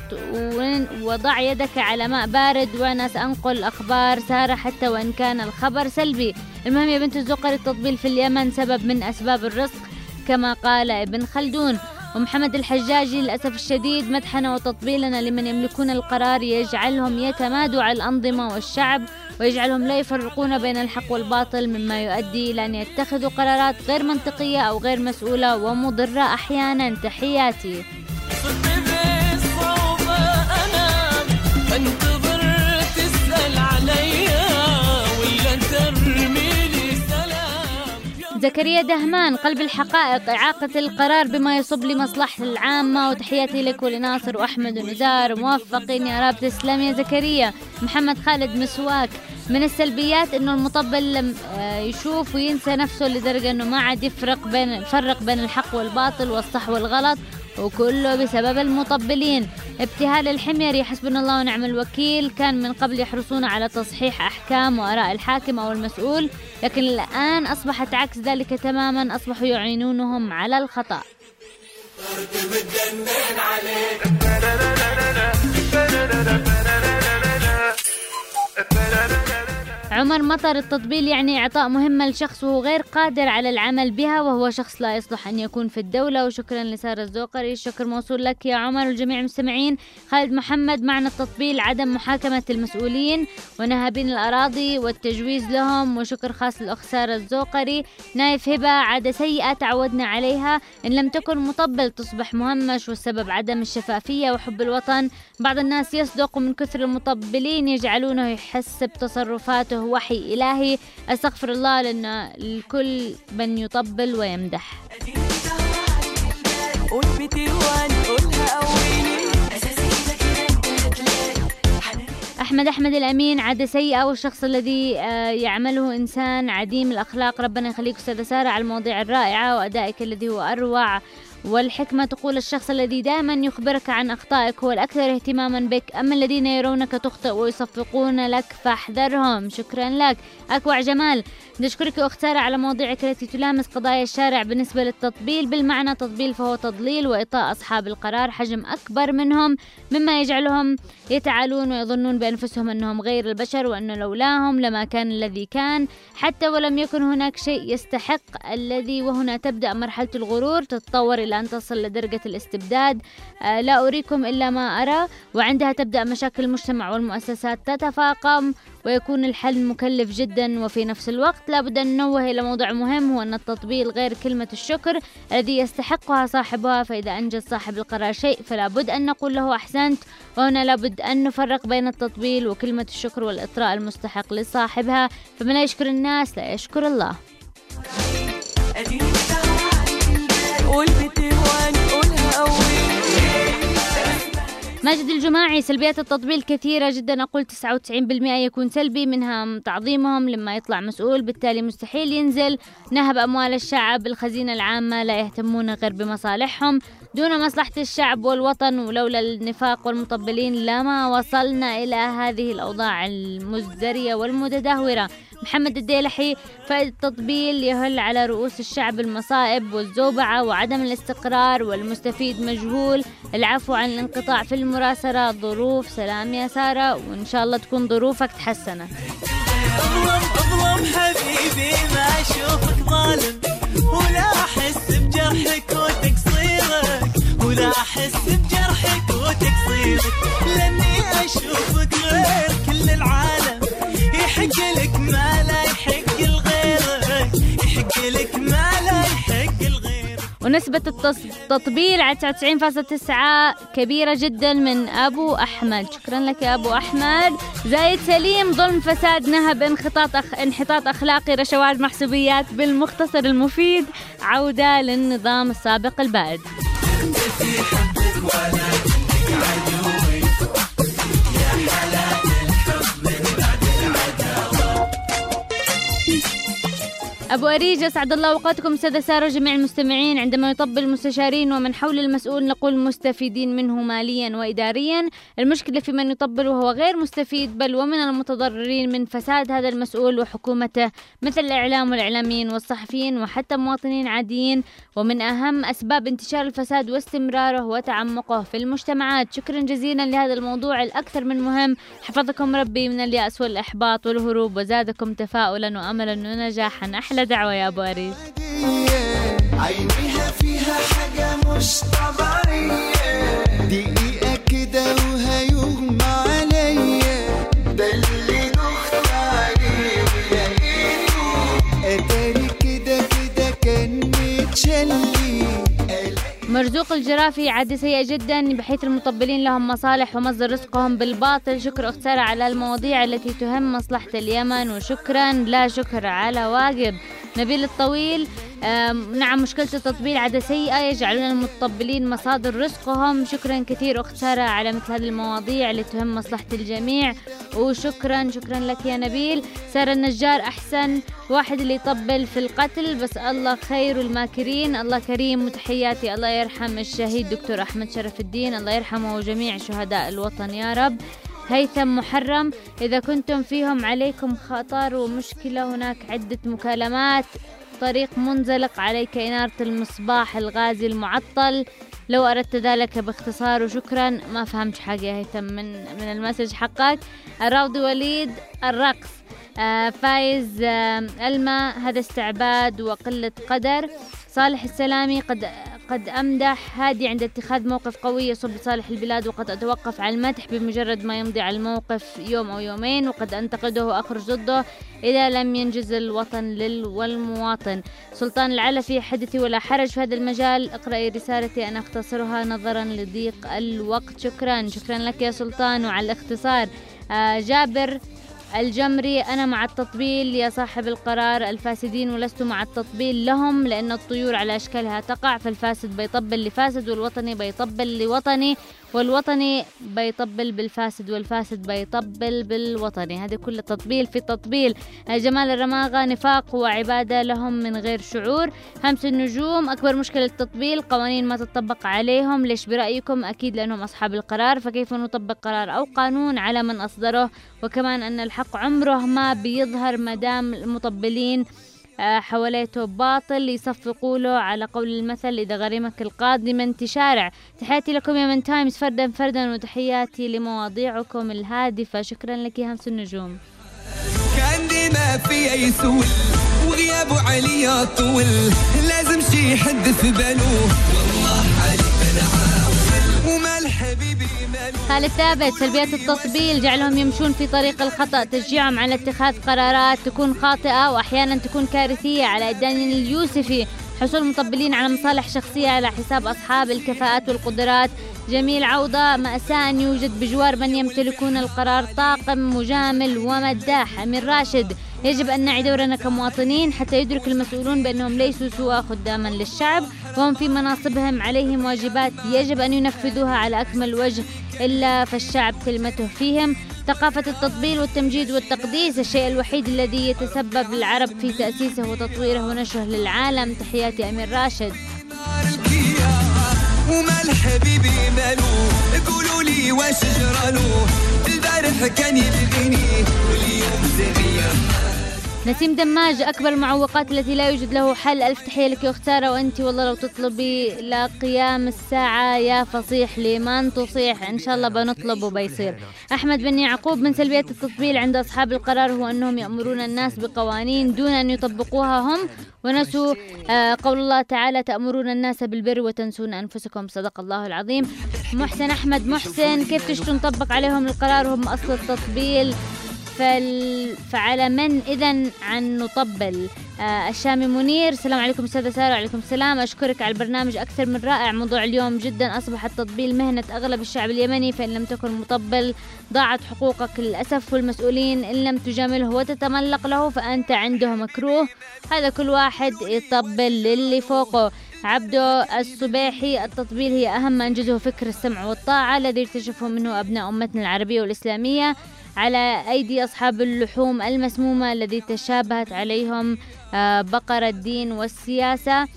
وضع يدك على ماء بارد وأنا سأنقل أخبار سارة حتى وإن كان الخبر سلبي. المهم يا بنت الزقر التطبيل في اليمن سبب من أسباب الرزق كما قال ابن خلدون. ومحمد الحجاجي للأسف الشديد مدحنا وتطبيلنا لمن يملكون القرار يجعلهم يتمادوا على الأنظمة والشعب ويجعلهم لا يفرقون بين الحق والباطل مما يؤدي إلى أن يتخذوا قرارات غير منطقية أو غير مسؤولة ومضرة أحيانا. تحياتي. زكريا دهمان قلب الحقائق إعاقة القرار بما يصب لمصلحة العامة. وتحياتي لك ولناصر وأحمد ونزار موفقين يا رب تسلم يا زكريا. محمد خالد مسواك. من السلبيات إنه المطبل لم آه، يشوف وينسى نفسه لدرجة إنه ما عاد يفرق بين يفرق بين الحق والباطل والصح والغلط. وكله بسبب المطبلين. ابتهال الحميري حسبنا الله ونعم الوكيل كان من قبل يحرصون على تصحيح أحكام وآراء الحاكم أو المسؤول لكن الآن أصبحت عكس ذلك تماما أصبحوا يعينونهم على الخطأ. (laughs) عمر مطر التطبيل يعني إعطاء مهمة لشخص وهو غير قادر على العمل بها وهو شخص لا يصلح أن يكون في الدولة. وشكرا لسارة الزوقري. الشكر موصول لك يا عمر والجميع المستمعين. خالد محمد معنى التطبيل عدم محاكمة المسؤولين ونهابين الأراضي والتجويز لهم. وشكر خاص للأخت سارة الزوقري. نايف هبة عادة سيئة تعودنا عليها. إن لم تكن مطبل تصبح مهمش والسبب عدم الشفافية وحب الوطن. بعض الناس يصدق من كثر المطبلين يجعلونه يحس بتصرفاته وحي إلهي. أستغفر الله لأن الكل من يطبل ويمدح. أحمد أحمد الأمين عادة سيئة والشخص الذي آه، يعمله إنسان عديم الأخلاق. ربنا يخليك أستاذة سارة على المواضيع الرائعة وأدائك الذي هو أروع. والحكمة تقول الشخص الذي دائما يخبرك عن أخطائك هو الأكثر اهتماما بك. أما الذين يرونك تخطئ ويصفقون لك فاحذرهم. شكرا لك. أكوع جمال. نشكرك أخت سارة على مواضيعك التي تلامس قضايا الشارع بالنسبة للتطبيل. بالمعنى تطبيل فهو تضليل وإعطاء أصحاب القرار. حجم أكبر منهم مما يجعلهم يتعالون ويظنون بأنفسهم أنهم غير البشر وأنه لولاهم لما كان الذي كان. حتى ولم يكن هناك شيء يستحق الذي وهنا تبدأ مرحلة الغرور. تتطور إلى أن تصل لدرجة الاستبداد. آه، لا أريكم إلا ما أرى. وعندها تبدأ مشاكل المجتمع والمؤسسات تتفاقم. ويكون الحل مكلف جدا وفي نفس الوقت لابد أن ننوه إلى موضوع مهم هو أن التطبيل غير كلمة الشكر الذي يستحقها صاحبها فإذا أنجز صاحب القرار شيء فلا بد أن نقول له أحسنت. وهنا لابد أن نفرق بين التطبيل وكلمة الشكر والإطراء المستحق لصاحبها فمن لا يشكر الناس لا يشكر الله. ماجد الجماعي سلبيات التطبيل كثيرة جدا. أقول 99% يكون سلبي منها تعظيمهم. لما يطلع مسؤول بالتالي مستحيل ينزل. نهب أموال الشعب الخزينة العامة لا يهتمون غير بمصالحهم. دون مصلحة الشعب والوطن ولولا النفاق والمطبلين لما وصلنا إلى هذه الأوضاع المزدرية والمتدهورة. محمد الديلحي فالتطبيل يهل على رؤوس الشعب المصائب والزوبعة وعدم الاستقرار والمستفيد مجهول. العفو عن الانقطاع في المراسلة ظروف سلام يا سارة وإن شاء الله تكون ظروفك تحسنت. اظلم اظلم حبيبي ما أشوفك ظالم ولا أحس بجرحك وتقصيرك ولا أحس بجرحك وتقصيرك لأني أشوفك غير كل العالم. يحق لك ما لا يحق لغيرك. يحق لك ما ونسبة التطبيل على 99.9 كبيرة جدا من أبو أحمد. شكرا لك يا أبو أحمد. زايد سليم ظلم فساد نهب انحطاط أخ... انحطاط أخلاقي رشوات محسوبيات بالمختصر المفيد عودة للنظام السابق البائد أبو أريج أسعد الله أوقاتكم أستاذة سارة جميع المستمعين. عندما يطبل المستشارين ومن حول المسؤول نقول مستفيدين منه ماليا وإداريا. المشكلة في من يطبل وهو غير مستفيد بل ومن المتضررين من فساد هذا المسؤول وحكومته مثل الإعلام والإعلاميين والصحفيين وحتى مواطنين عاديين. ومن أهم أسباب انتشار الفساد واستمراره وتعمقه في المجتمعات. شكرا جزيلا لهذا الموضوع الأكثر من مهم. حفظكم ربي من اليأس والإحباط والهروب وزادكم تفاؤلا وأملا ونجاحا. أحلى دعوة يا أبو عينيها فيها حاجة مش طبيعية مرزوق الجرافي عادة سيئة جدا بحيث المطبلين لهم مصالح ومصدر رزقهم بالباطل. شكر أخت على المواضيع التي تهم مصلحة اليمن وشكرا. لا شكر على واجب. نبيل الطويل. نعم مشكلة التطبيل عادة سيئة يجعلون المتطبلين مصادر رزقهم. شكرا كثير أخت سارة على مثل هذه المواضيع اللي تهم مصلحة الجميع. وشكرا شكرا لك يا نبيل. سارة النجار أحسن واحد اللي يطبل في القتل. بس الله خير الماكرين. الله كريم وتحياتي. الله يرحم الشهيد دكتور أحمد شرف الدين. الله يرحمه وجميع شهداء الوطن يا رب. هيثم محرم. إذا كنتم فيهم عليكم خطر ومشكلة هناك عدة مكالمات. طريق منزلق عليك إنارة المصباح الغازي المعطل. لو أردت ذلك باختصار وشكرا. ما فهمت حاجة يا هيثم من من المسج حقك. الراوضي وليد الرقص. فايز آه ألما هذا استعباد وقلة قدر. صالح السلامي قد قد أمدح هادي عند اتخاذ موقف قوي يصب لصالح البلاد وقد أتوقف على المدح بمجرد ما يمضي على الموقف يوم أو يومين وقد أنتقده وأخرج ضده إذا لم ينجز الوطن لل والمواطن. سلطان العلفي حدثي ولا حرج في هذا المجال. اقرأي رسالتي أنا أختصرها نظرا لضيق الوقت. شكرا. شكرا لك يا سلطان. وعلى الاختصار آه جابر الجمري أنا مع التطبيل يا صاحب القرار. الفاسدين ولست مع التطبيل لهم لأن الطيور على أشكالها تقع فالفاسد بيطبل لفاسد والوطني بيطبل لوطني. والوطني بيطبل بالفاسد والفاسد بيطبل بالوطني. هذه كل تطبيل في تطبيل. آه، جمال الرماغة نفاق وعبادة لهم من غير شعور. همس النجوم أكبر مشكلة التطبيل قوانين ما تطبق عليهم. ليش برأيكم؟ أكيد لأنهم أصحاب القرار فكيف نطبق قرار أو قانون على من أصدره؟ وكمان أن الحق عمره ما بيظهر مدام المطبلين. حواليته باطل يصفقوا له على قول المثل إذا غرمك القاضي من تشارع تحياتي لكم يا من تايمز فردا فردا وتحياتي لمواضيعكم الهادفة. شكرا لك يا همس النجوم. كان ديما في يسول وغيابه عليا طول. لازم شي حد في باله خالد ثابت سلبيات التطبيل جعلهم يمشون في طريق الخطأ. تشجيعهم على اتخاذ قرارات تكون خاطئة وأحيانا تكون كارثية على الدانين اليوسفي حصول مطبلين على مصالح شخصية على حساب أصحاب الكفاءات والقدرات. جميل عوضة مأساة يوجد بجوار من يمتلكون القرار. طاقم مجامل ومداح أمير راشد. يجب أن نعي دورنا كمواطنين حتى يدرك المسؤولون بأنهم ليسوا سوى خداما للشعب وهم في مناصبهم عليهم واجبات يجب أن ينفذوها على أكمل وجه إلا فالشعب كلمته فيهم. ثقافة التطبيل والتمجيد والتقديس الشيء الوحيد الذي يتسبب العرب في تأسيسه وتطويره ونشره للعالم. تحياتي أمير راشد. ومال حبيبي ماله؟ قولوا لي واش جرالو؟ البارح كان يبغيني واليوم زغير نسيم دماج أكبر المعوقات التي لا يوجد له حل. ألف تحية لك يا أخت سارة وأنت والله لو تطلبي لقيام الساعة يا فصيح لمن تصيح. إن شاء الله بنطلب وبيصير. أحمد بن يعقوب من سلبيات التطبيل عند أصحاب القرار هو أنهم يأمرون الناس بقوانين دون أن يطبقوها هم. ونسوا آه، قول الله تعالى تأمرون الناس بالبر وتنسون أنفسكم. صدق الله العظيم. محسن أحمد محسن كيف تشتوا نطبق عليهم القرار؟ هم أصل التطبيل. فال... فعلى من إذا عن نطبل. آه الشامي منير السلام عليكم أستاذة سارة وعليكم السلام. أشكرك على البرنامج أكثر من رائع. موضوع اليوم جدا أصبح التطبيل مهنة أغلب الشعب اليمني فإن لم تكن مطبل ضاعت حقوقك للأسف والمسؤولين. إن لم تجامله وتتملق له فأنت عنده مكروه. هذا كل واحد يطبل للي فوقه. عبده الصبيحي التطبيل هي أهم ما أنجزه فكر السمع والطاعة الذي اكتشفه منه أبناء أمتنا العربية والإسلامية. على أيدي أصحاب اللحوم المسمومة الذي تشابهت عليهم آه، بقر الدين والسياسة.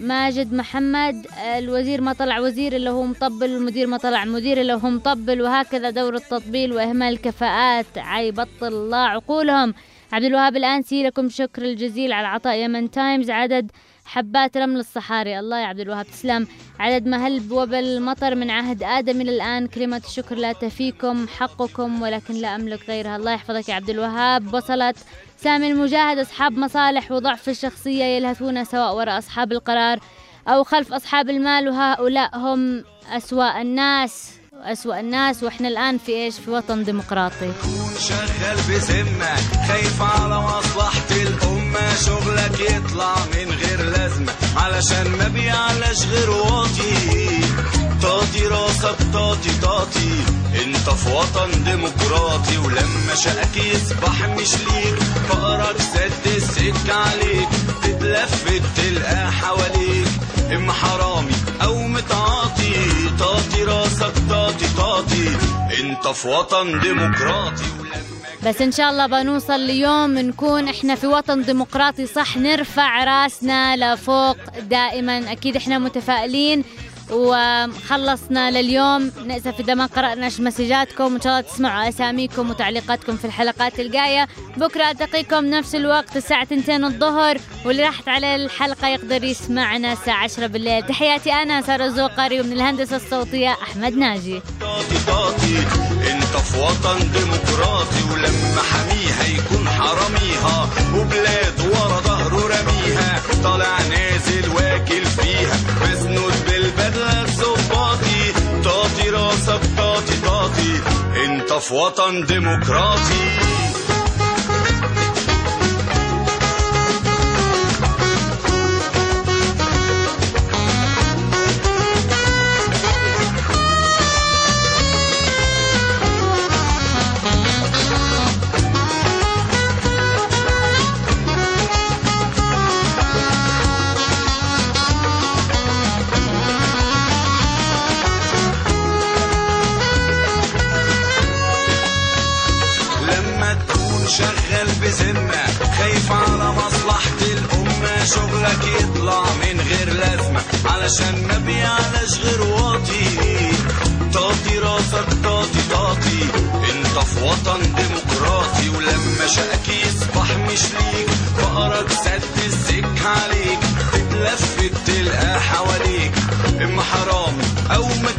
ماجد محمد الوزير ما طلع وزير إلا هو مطبل والمدير ما طلع مدير إلا هو مطبل. وهكذا دور التطبيل وإهمال الكفاءات عيبطل الله عقولهم. عبد الوهاب الأنسي لكم شكر الجزيل على عطاء يمن تايمز. عدد حبات رمل الصحاري. الله يا عبد الوهاب تسلم. عدد ما هل وبل المطر من عهد آدم إلى الآن؟ كلمة الشكر لا تفيكم حقكم ولكن لا أملك غيرها. الله يحفظك يا عبد الوهاب. وصلت سامي المجاهد أصحاب مصالح وضعف الشخصية يلهثون سواء وراء أصحاب القرار أو خلف أصحاب المال وهؤلاء هم أسوأ الناس. أسوأ الناس وإحنا الآن في إيش؟ في وطن ديمقراطي. شغال بذمة خايف على مصلحة الأمة. شغلك يطلع من غير لازمة علشان ما بيعلاش غير واطي. طاطي راسك طاطي طاطي. انت في وطن ديمقراطي ولما شقك يصبح مش ليك. فقرك سد السكة عليك تتلفت تلقى حواليك. اما حرامي أو راسك طاطي انت في وطن ديمقراطي. بس إن شاء الله بنوصل ليوم نكون إحنا في وطن ديمقراطي صح؟ نرفع رأسنا لفوق دائما. أكيد إحنا متفائلين. وخلصنا لليوم. نأسف إذا ما قرأناش مسجاتكم. وإن شاء الله تسمعوا أساميكم وتعليقاتكم في الحلقات الجاية. بكرة ألتقيكم نفس الوقت الساعة 2 الظهر. واللي راحت على الحلقة يقدر يسمعنا الساعة 10 بالليل. تحياتي أنا سارة الزوقري ومن الهندسة الصوتية أحمد ناجي. انت في وطن ديمقراطي ولما حميها يكون حراميها وبلاد ورا ظهره رميها. طالع نازل واكل فيها. وطن ديمقراطي شغلك يطلع من غير لازمة. علشان ما بيعلاش غير واطي. طاطي راسك طاطي طاطي انت في وطن ديمقراطي. ولما شقك يصبح مش ليك فقرك سد السك عليك. تتلفت تلقى حواليك. إما حرام أو متعاطي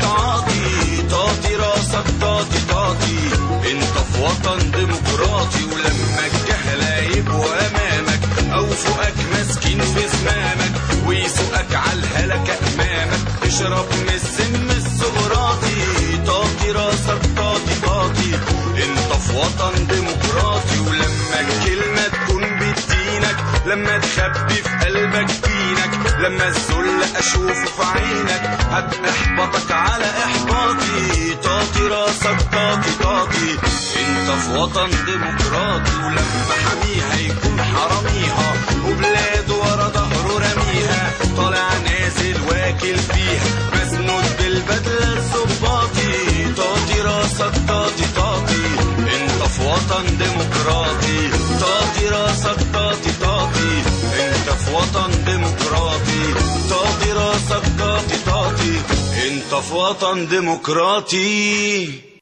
زمامك ويسوقك الهلكة أمامك. تشرب من السم السقراطي طاطي راسك طاطي طاطي انت في وطن ديمقراطي ولما الكلمة تكون بتدينك لما تخبي في قلبك دينك لما الذل أشوفه في عينك هتحبطك على إحباطي. طاطي راسك طاطي طاطي انت في وطن ديمقراطي ولما حميها يكون حراميها واكل فيها مسنود بالبدلة الظباطي طاطي راسك طاطي طاطي انت في وطن ديمقراطي. طاطي راسك طاطي طاطي انت في وطن ديمقراطي. طاطي راسك طاطي طاطي انت في وطن ديمقراطي.